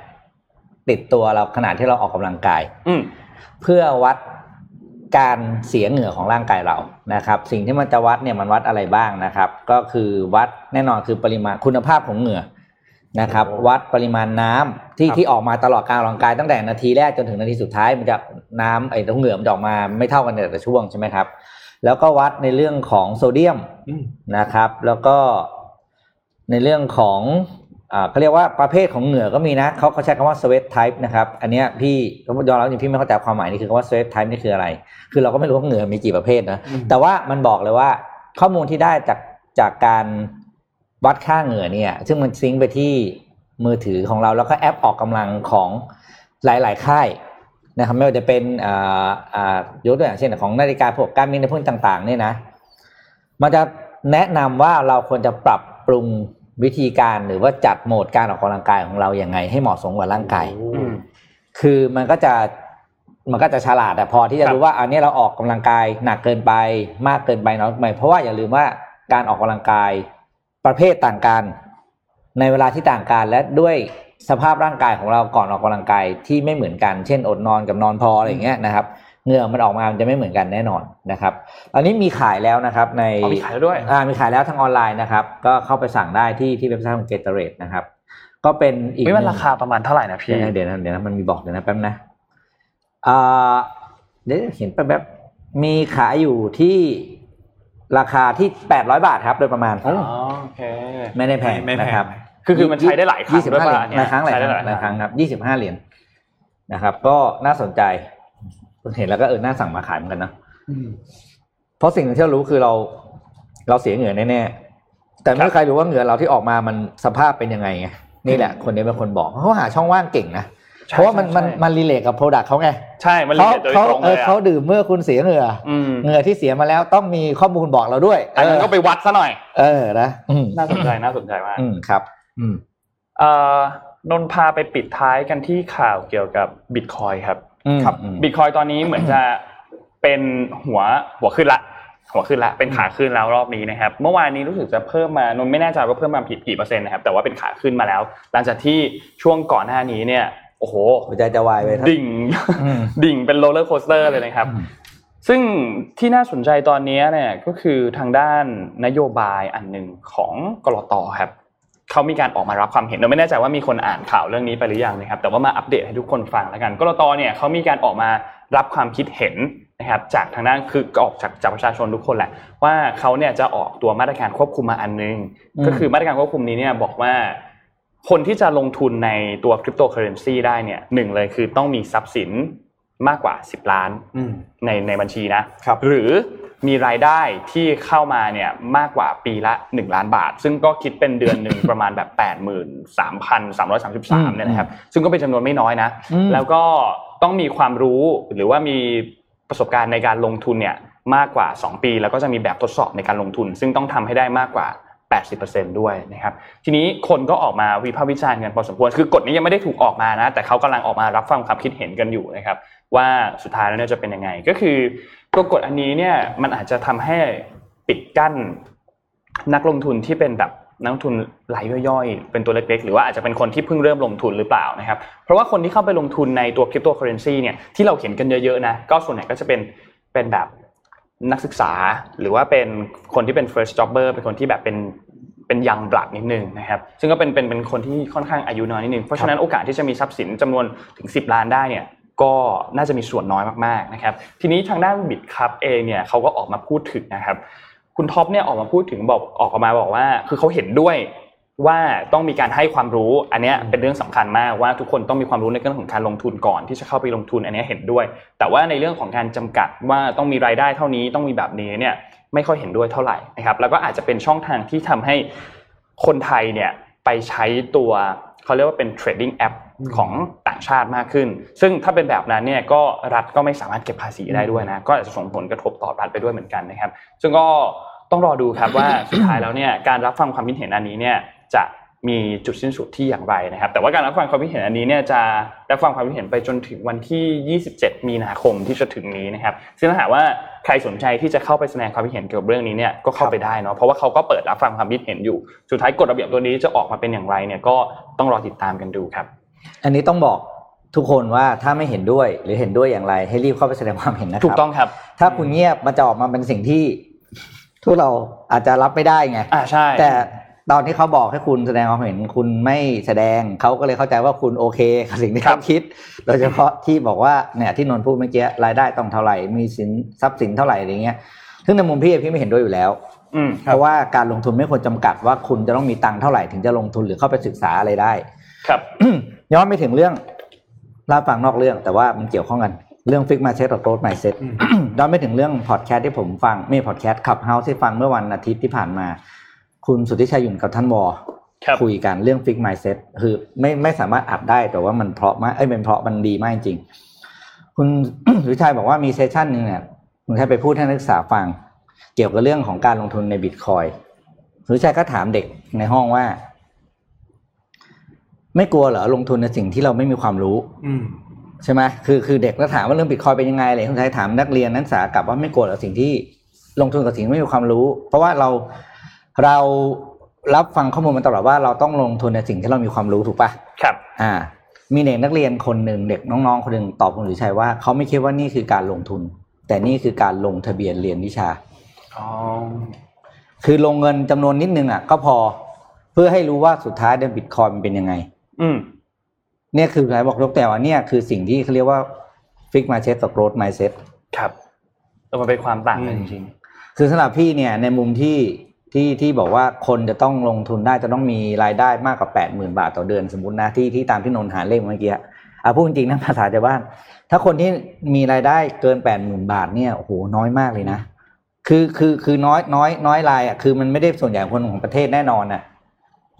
ติดตัวเราขณะที่เราออกกำลังกาย อืมเพื่อวัดการเสียเหงื่อของร่างกายเรานะครับ สิ่งที่มันจะวัดเนี่ยมันวัดอะไรบ้างนะครับ ก็คือวัดแน่นอนคือปริมาณคุณภาพของเหงื่อนะครับ วัดปริมาณน้ำที่ครับที่ออกมาตลอดการออกกำลังกายตั้งแต่นาทีแรกจนถึงนาทีสุดท้ายมันจะน้ำไอ้ตรงเหงื่อมันจะออกมาไม่เท่ากันในแต่ละช่วงใช่ไหมครับ แล้วก็วัดในเรื่องของโซเดียมอืมนะครับ แล้วก็ในเรื่องของอ่า เขาเรียกว่าประเภทของเหงื่อก็มีนะเขาเขาใช้คำว่า sweat type นะครับ อันเนี้ยพี่ยอมรับจริงพี่ไม่เข้าใจความหมายนี่คือคำว่า sweat type นี่คืออะไร คือเราก็ไม่รู้ว่าเหงื่อมีกี่ประเภทนะอืมแต่ว่ามันบอกเลยว่าข้อมูลที่ได้จากจากการวัดค่าเหงื่อเนี่ย ซึ่งมันซิงก์ไปที่มือถือของเราแล้วก็แอปออกกำลังของหลาย ๆ ค่ายนะครับไม่ว่าจะเป็นอ่าอ่ายกตัวอย่างเช่นของนาฬิกาพวกการมินในพวกต่าง ๆ เนี่ยนะ มันจะแนะนำว่าเราควรจะปรับปรุง วิธีการหรือว่าจัดโหมดการออกกำลังกายของเราอย่างไง ให้เหมาะสมกับร่างกายอืมคือมันก็จะมันก็จะฉลาดแต่พอที่จะครับรู้ว่าอันนี้เราออกกำลังกายหนักเกินไป มากเกินไปน้อยเกินไปเพราะว่าอย่าลืมว่าการออกกำลังกายประเภทต่างกัน ในเวลาที่ต่างกันและด้วยสภาพร่างกายของเราก่อนออกกำลังกายที่ไม่เหมือนกัน เช่นอดนอนกับนอนพออะไรอย่างเงี้ยนะครับ เหงื่อมันออกมามันจะไม่เหมือนกันแน่นอนนะครับอันนี้มีขายแล้วนะครับในอ๋อมีขายแล้วด้วยอ่ามีขายแล้วทางออนไลน์นะครับ ก็เข้าไปสั่งได้ที่ที่เว็บไซต์ของ Gatorade นะครับ ก็เป็นอีกนี่มันหงราคาประมาณเท่าไหร่นะพี่เดี๋ยวนะเดี๋ยวนะเดี๋ยวนะมันมีบอกเดี๋ยวนะแป๊บนะอ่าเดี๋ยวเห็นแป๊บแบบมีขายอยู่ที่ราคาที่แปดร้อยบาทครับโดยประมาณอ๋อโอเคไม่ได้แพงไม่ไม่แพงนะครับคือคือมันใช้ได้หลายครั้งยี่สิบด้วยห้าเหรีป่ะยญเนี่ยหลายครั้งหลายใช้คได้รั้งหลายหลายครั้งครั้งครับยี่สิบห้าเหรียญนะครับ ก็น่าสนใจ เห็นแล้วก็เออน่าสั่งมาขายเหมือนกันนะเพราะสิ่งหนึ่งที่เรารู้คือเรา เราเสียเหงื่อแน่ๆแต่ไม่มีใครรู้ว่าเหงื่อเราที่ออกมามันสภาพเป็นยังไงไงนี่แหละ คนนี้เป็นคนบอกเขาหาช่องว่างเก่งนะใช่เพราะว่ามันใช่มันใช่มัน relate กับ product เขาไงใช่มัน relate โดยตรงเลอยอะเขาดื่มเมื่อคุณเสียเหงื่ออืมเหงื่อที่เสียมาแล้วต้องมีข้อมูลบอกเราด้วยอันนั้นก็ไปวัดซะหน่อย เออนะอืมน่าสนใจน่าสนใจมากอืมครับ อืมเอ่อนนท์พาไปปิดท้ายกันที่ข่าวเกี่ยวกับบิตคอยครับอืม ครับอืมบิตคอยตอนนี้เหมือนจะเป็นหัวหัวขึ้นละ หัวขึ้นละ เป็นขาขึ้นแล้วรอบนี้นะครับ เมื่อวานนี้รู้สึกจะเพิ่มมานนท์ไม่แน่ใจว่าเพิ่มมาผิดกี่เปอร์เซ็นต์นะครับ แต่ว่าเป็นขาขึ้นมาแล้ว หลังจากที่ช่วงก่อนหน้านี้เนี่ยโอ้โหหัวใจจะวายไปทั้งดิ่งอืมดิ่งเป็น roller coaster เลยนะครับอืมซึ่งที่น่าสนใจตอนนี้เนี่ยก็คือทางด้านนโยบายอันหนึ่งของกลตครับ เขามีการออกมารับความเห็นเราไม่แน่ใจว่ามีคนอ่านข่าวเรื่องนี้ไปหรือยังนะครับ แต่ว่ามาอัปเดตให้ทุกคนฟังแล้วกันกลตเนี่ยเขามีการออกมารับความคิดเห็นนะครับจากทางด้านคือออกจากจากประชาชนทุกคนแหละ ว่าเขาเนี่ยจะออกตัวมาตรการควบคุมมาอันนึงอืมก็คือมาตรการควบคุมนี้เนี่ยบอกว่า คนที่จะลงทุนในตัวคริปโตเคอเรนซีได้เนี่ยหนึ่งเลยคือต้องมีทรัพย์สินมากกว่า 10 ล้านอืมในในบัญชีนะครับหรือ มีรายได้ที่เข้ามาเนี่ยมากกว่าปีละ 1 ล้านบาท ซึ่งก็คิดเป็นเดือนหนึ่งประมาณแบบ 83,333เนี่ยนะครับซึ่งก็เป็นจำนวนไม่น้อยนะอืมแล้วก็ต้องมีความรู้หรือว่ามีประสบการณ์ในการลงทุนเนี่ยมากกว่า 2 ปี แล้วก็จะมีแบบทดสอบในการลงทุน ซึ่งต้องทำให้ได้มากกว่า 80%ด้วยนะครับทีนี้คนก็ออกมาวิพากษ์วิจารณ์กันพอสมควรคือกฎนี้ยังไม่ได้ถูกออกมานะแต่เขากำลังออกมารับฟังความคิดเห็นกันอยู่นะครับว่าสุดท้ายแล้วเนี่ยจะเป็นยังไง ก็คือตัวกฎอันนี้เนี่ยมันอาจจะทำให้ปิดกั้นนักลงทุนที่เป็นแบบนักลงทุนรายย่อยๆ เป็นตัวเล็กๆ หรือว่าอาจจะเป็นคนที่เพิ่งเริ่มลงทุนหรือเปล่านะครับ เพราะว่าคนที่เข้าไปลงทุนในตัวคริปโตเคอเรนซีเนี่ยที่เราเห็นกันเยอะๆนะ ก็ส่วนใหญ่ก็จะเป็นเป็นแบบ นักศึกษาหรือว่าเป็นคนที่เป็น first jobber เป็นคนที่แบบเป็นเป็นยังบลัดนิดนึงนะครับซึ่งก็เป็นเป็นเป็นคนที่ค่อนข้างอายุน้อยนิดนึงเพราะฉะนั้นโอกาสที่จะมีทรัพย์สินจำนวนถึง 10 ล้านได้เนี่ยก็น่าจะมีส่วนน้อยมากๆนะครับทีนี้ทางด้านบิตครับเองเนี่ยเขาก็ออกมาพูดถึงนะครับคุณท็อปเนี่ยออกมาพูดถึงบอกออกมาบอกว่า คือเขาเห็นด้วย ว่าต้องมีการให้ความรู้ อันเนี้ยเป็นเรื่องสำคัญมากว่าทุกคนต้องมีความรู้ในเรื่องของการลงทุนก่อนที่จะเข้าไปลงทุนอันเนี้ยเห็นด้วย แต่ว่าในเรื่องของการจำกัดว่าต้องมีรายได้เท่านี้ต้องมีแบบนี้เนี่ยไม่ค่อยเห็นด้วยเท่าไหร่นะครับ แล้วก็อาจจะเป็นช่องทางที่ทำให้คนไทยเนี่ยไปใช้ตัวเขาเรียกว่าเป็น trading app ของต่างชาติมากขึ้น ซึ่งถ้าเป็นแบบนั้นเนี่ยก็รัฐก็ไม่สามารถเก็บภาษีได้ด้วยนะ ก็อาจจะส่งผลกระทบต่อรัฐไปด้วยเหมือนกันนะครับ ซึ่งก็ต้องรอดูครับว่าสุดท้ายแล้วเนี่ยการรับฟังความคิดเห็นอันนี้เนี่ย จะมีจุดสิ้นสุดที่อย่างไรนะครับ แต่ว่าการรับฟังความคิดเห็นอันนี้เนี่ยจะรับฟังความคิดเห็นไปจนถึงวันที่ 27 มีนาคมที่จะถึงนี้นะครับ ซึ่งถ้าหากว่าใครสนใจที่จะเข้าไปแสดงความคิดเห็นเกี่ยวกับเรื่องนี้เนี่ยก็เข้าไปได้เนาะเพราะว่าเขาก็เปิดรับฟังความคิดเห็นอยู่ สุดท้ายกฎระเบียบตัวนี้จะออกมาเป็นอย่างไรเนี่ยก็ต้องรอติดตามกันดูครับ อันนี้ต้องบอกทุกคนว่าถ้าไม่เห็นด้วยหรือเห็นด้วยอย่างไร ให้รีบเข้าไปแสดงความเห็นนะครับถูกต้องครับ ถ้าคุณเงียบมันจะออกมาเป็นสิ่งที่ทุกเราอาจจะรับไม่ได้ไงอ่าใช่แต่ ตอนที่เขาบอกให้คุณแสดงความเห็นคุณไม่แสดงเขาก็เลยเข้าใจว่าคุณโอเคกับสิ่งที่ครัเขาคิด โดยเฉพาะที่บอกว่าเนี่ยที่นนท์พูดเมื่อกี้รายได้ต้องเท่าไหร่มีสินทรัพย์สินเท่าไหร่อะไรเงี้ยซึ่งในมุมพี่พี่ไม่เห็นด้วยอยู่แล้วอืมเพราะว่าการลงทุนไม่ควรจำกัดว่าคุณจะต้องมีตังค์เท่าไหร่ถึงจะลงทุนหรือเข้าไปศึกษาอะไรได้ ครับย้อนไปถึงเรื่องเล่าฟังนอกเรื่องแต่ว่ามันเกี่ยวข้องกันเรื่อง fixed mindset กับ growth mindset อืมย้อนไปถึงเรื่องพอดแคสต์ที่ผมฟังไม่พอดแคสต์ Clubhouse ที่ฟังเมื่อวันอาทิตย์ที่ผ่านมา คุณสุทธิชัยหยุ่นกับท่านวอครับคุยกันเรื่องฟิกไมเซ็ตคือไม่ไม่สามารถอัดได้แต่ว่ามันเพราะมากเอ้ยเป็นเพราะมันดีมากจริง คุณสุทธิชัยบอกว่ามีเซสชันหนึ่งเนี่ยคุณชัยไปพูดให้นักศึกษาฟัง เกี่ยวกับเรื่องของการลงทุนในบิตคอยสุทธิชัยก็ถามเด็กในห้องว่า ไม่กลัวเหรอลงทุนในสิ่งที่เราไม่มีความรู้ อืมใช่ไหมคือคือเด็กก็ถามว่าเรื่องบิตคอยเป็นยังไงอะไรคุณชายถามนักเรียนนักศึกษากลับว่าไม่กลัวเหรอสิ่งที่ลงทุนกับสิ่งที่ไม่มีความรู้ เพราะว่าเรา เรารับฟังข้อมูลมาตลอดว่าเราต้องลงทุนในสิ่งที่เรามีความรู้ถูกปะครับ อ่า มีเด็กนักเรียนคนหนึ่งเด็กน้องๆคนหนึ่งตอบคุณสุชัยว่าเขาไม่คิดว่านี่คือการลงทุน แต่นี่คือการลงทะเบียนเรียนวิชาอ๋อคือลงเงินจำนวนนิดนึงอะ ก็พอเพื่อให้รู้ว่าสุดท้ายเดินบิตคอยมันเป็นยังไง อืมเนี่ยคือหลายบอกยกแต่ว่าเนี่ยคือสิ่งที่เขาเรียกว่าฟิกมาเซ็ตกับโกรดมาเซ็ตครับเออมันเป็นความต่างกันอืจมริงคือสำหรับพี่เนี่ยในมุมที่ ที่ที่บอกว่าคนจะต้องลงทุนได้จะต้องมีรายได้มากกว่าแปดหมื่นบาทต่อเดือนสมมตินะที่ที่ตามที่นนท์หาเลขเมื่อกี้อะพูดจริงๆนะภาษาชาวบ้าน ถ้าคนที่มีรายได้เกินแปดหมื่นบาทเนี่ยโอ้โหน้อยมากเลยนะ คือคือคือน้อยน้อยน้อยรายอะคือมันไม่ได้ส่วนใหญ่คนของประเทศแน่นอนน่ะ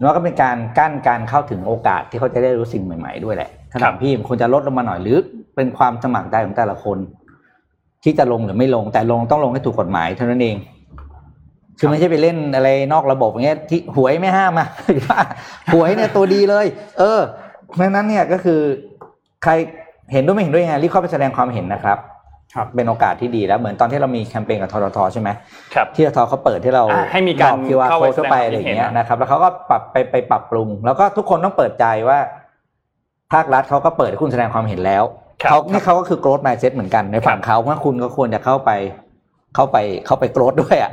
แล้วก็เป็นการกั้นการเข้าถึงโอกาสที่เขาจะได้รู้สิ่งใหม่ๆด้วยแหละถ้าถามพี่มันควรจะลดลงมาหน่อยหรือเป็นความสมัครใจของแต่ละคน ที่จะลงหรือไม่ลงแต่ลงต้องลงให้ถูกกฎหมายเท่านั้นเอง คือไม่ใช่ไปเล่นอะไรนอกระบบอย่างเงี้ยที่หวยไม่ห้ามอะหวยเนี่ยตัวดีเลย เออเพราะฉะนั้นเนี่ยก็คือใครเห็นด้วยไม่เห็นด้วยยังไงรีบเข้าไปแสดงความเห็นนะครับครับเป็นโอกาสที่ดีแล้วเหมือนตอนที่เรามีแคมเปญกับทททใช่ไหมๆครับที่ททเขาเปิดที่เราอ่าให้มีการคิวอาร์เข้าโค้ไปดเข้าไปแสดงความอะไรอย่างเงี้ยคิดเห็นนะครับ แล้วเขาก็ปรับไปไปปรับปรุง แล้วก็ทุกคนต้องเปิดใจว่า ภาครัฐเขาก็เปิดให้คุณแสดงความเห็นแล้วครับเขานี่เขาก็คือ growth mindset เหมือนกันในฝั่งเขาเพราะคุณก็ควรจะเข้าไป เข้าไปเข้าไป growth ด้วยอะ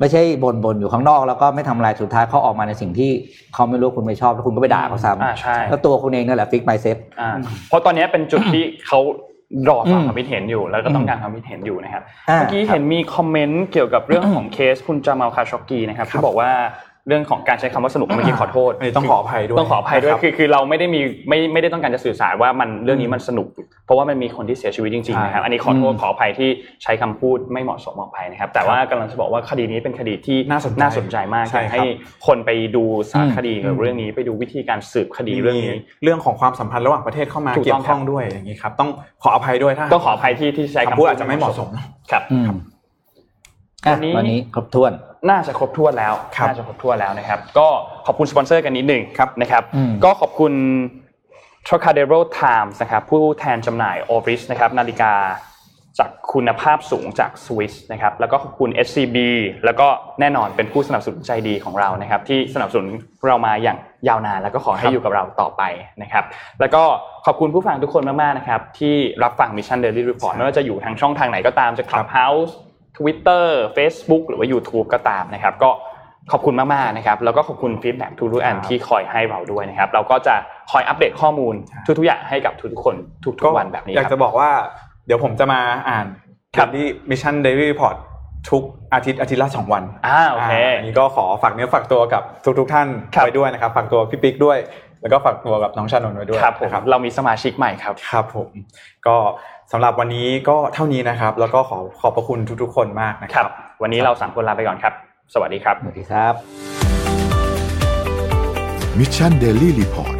ไม่ใช่บนบนอยู่ข้างนอกแล้วก็ไม่ทำอะไรสุดท้ายเขาออกมาในสิ่งที่เขาไม่รู้คุณไม่ชอบแล้วคุณก็ไปด่าเขาซ้อ่าใช่ำแล้วตัวคุณเองนั่นแหละฟิกไมเซ็ต อ่าเพราะตอนนี้เป็นจุดที่เขารอฟังอืม ความคิดเห็นอยู่ แล้วก็ต้องการความคิดเห็นอยู่นะครับอ่าเมื่อกี้เห็นมีคอมเมนต์เกี่ยวกับเรื่องของเคสคุณจามาลคาชอกกีนะครับที่บอกว่า เรื่องของการใช้คำว่าสนุกเมื่อกี้ขอโทษอันนี้ต้องขออภัยด้วยต้องขออภัยด้วยนะครับคือคือเราไม่ได้มีไม่ไม่ได้ต้องการจะสื่อสารว่ามันเรื่องนี้มันสนุก เพราะว่ามันมีคนที่เสียชีวิตจริงๆนะครับใช่อันนี้ขอโทษอืมขออภัยที่ใช้คำพูดไม่เหมาะสมออกไปนะครับ แต่ว่ากำลังจะบอกว่าคดีนี้เป็นคดีที่น่าสนใจน่าสนใจมากใช่อยากครับให้คนไปดูสารอืมคดีเกี่ยวกับเรื่องนี้ไปดูวิธีการสืบคดีเรื่องนี้มีเรื่องของความสัมพันธ์ระหว่างประเทศเข้ามาถูกต้องเกี่ยวข้องด้วยอย่างนี้ครับต้องขออภัยด้วยถ้าต้องขออภัยที่ที่ใช้คำพูดอาจจะไม่เหมาะสมครับอืมอะวันนี้วันนี้ครบถ้วน น่าจะครบถ้วนแล้วครับน่าจะครบถ้วนแล้วนะครับ ก็ขอบคุณสปอนเซอร์กันนิดหนึ่งครับนะครับอืมก็ขอบคุณ Trocadero Times นะครับผู้แทนจำหน่าย Oris นะครับนาฬิกาจากคุณภาพสูงจากสวิสนะครับแล้วก็ขอบคุณ SCB แล้วก็แน่นอนเป็นผู้สนับสนุนใจดีของเรานะครับที่สนับสนุนเรามาอย่างยาวนาน แล้วก็ขอให้อยู่กับเราต่อไปนะครับแล้วก็ขอบคุณผู้ฟังทุกคนมากๆนะครับที่รับฟัง Mission Daily Report ไม่ว่าจะอยู่ทางช่องทางไหนก็ตามจะ Clubhouse Twitter Facebook หรือว่า YouTube ก็ตามนะครับ ก็ขอบคุณมากๆนะครับ แล้วก็ขอบคุณฟีดแบ็กทุกๆอันที่คอยให้เราด้วยนะครับ เราก็จะคอยอัปเดตข้อมูลทุกๆอย่างให้กับทุกๆคนทุกๆวันแบบนี้อยากคจะรับบอกว่าเดี๋ยวผมจะมาอ่านครับที่ Mission Daily Report ทุกอาทิตย์อาทิตย์ละสองวันอ่าโอเคาอันนี้ก็ขอฝากเนื้อฝากตัวกับทุกๆท่านครับไว้ด้วยนะครับฝากตัวพี่ปิ๊กด้วย แล้วก็ฝากตัวกับน้องชานนท์ไว้ด้วยครับผมนะครับเรามีสมาชิกใหม่ครับครับผมก็ สำหรับวันนี้ก็เท่านี้นะครับ แล้วก็ขอขอบพระคุณทุกๆ คนมากนะคครัรับบวันนี้เราสามคนลาไปก่อนครับ สวัสดีครับ สวัสดีครับ Mission Daily Report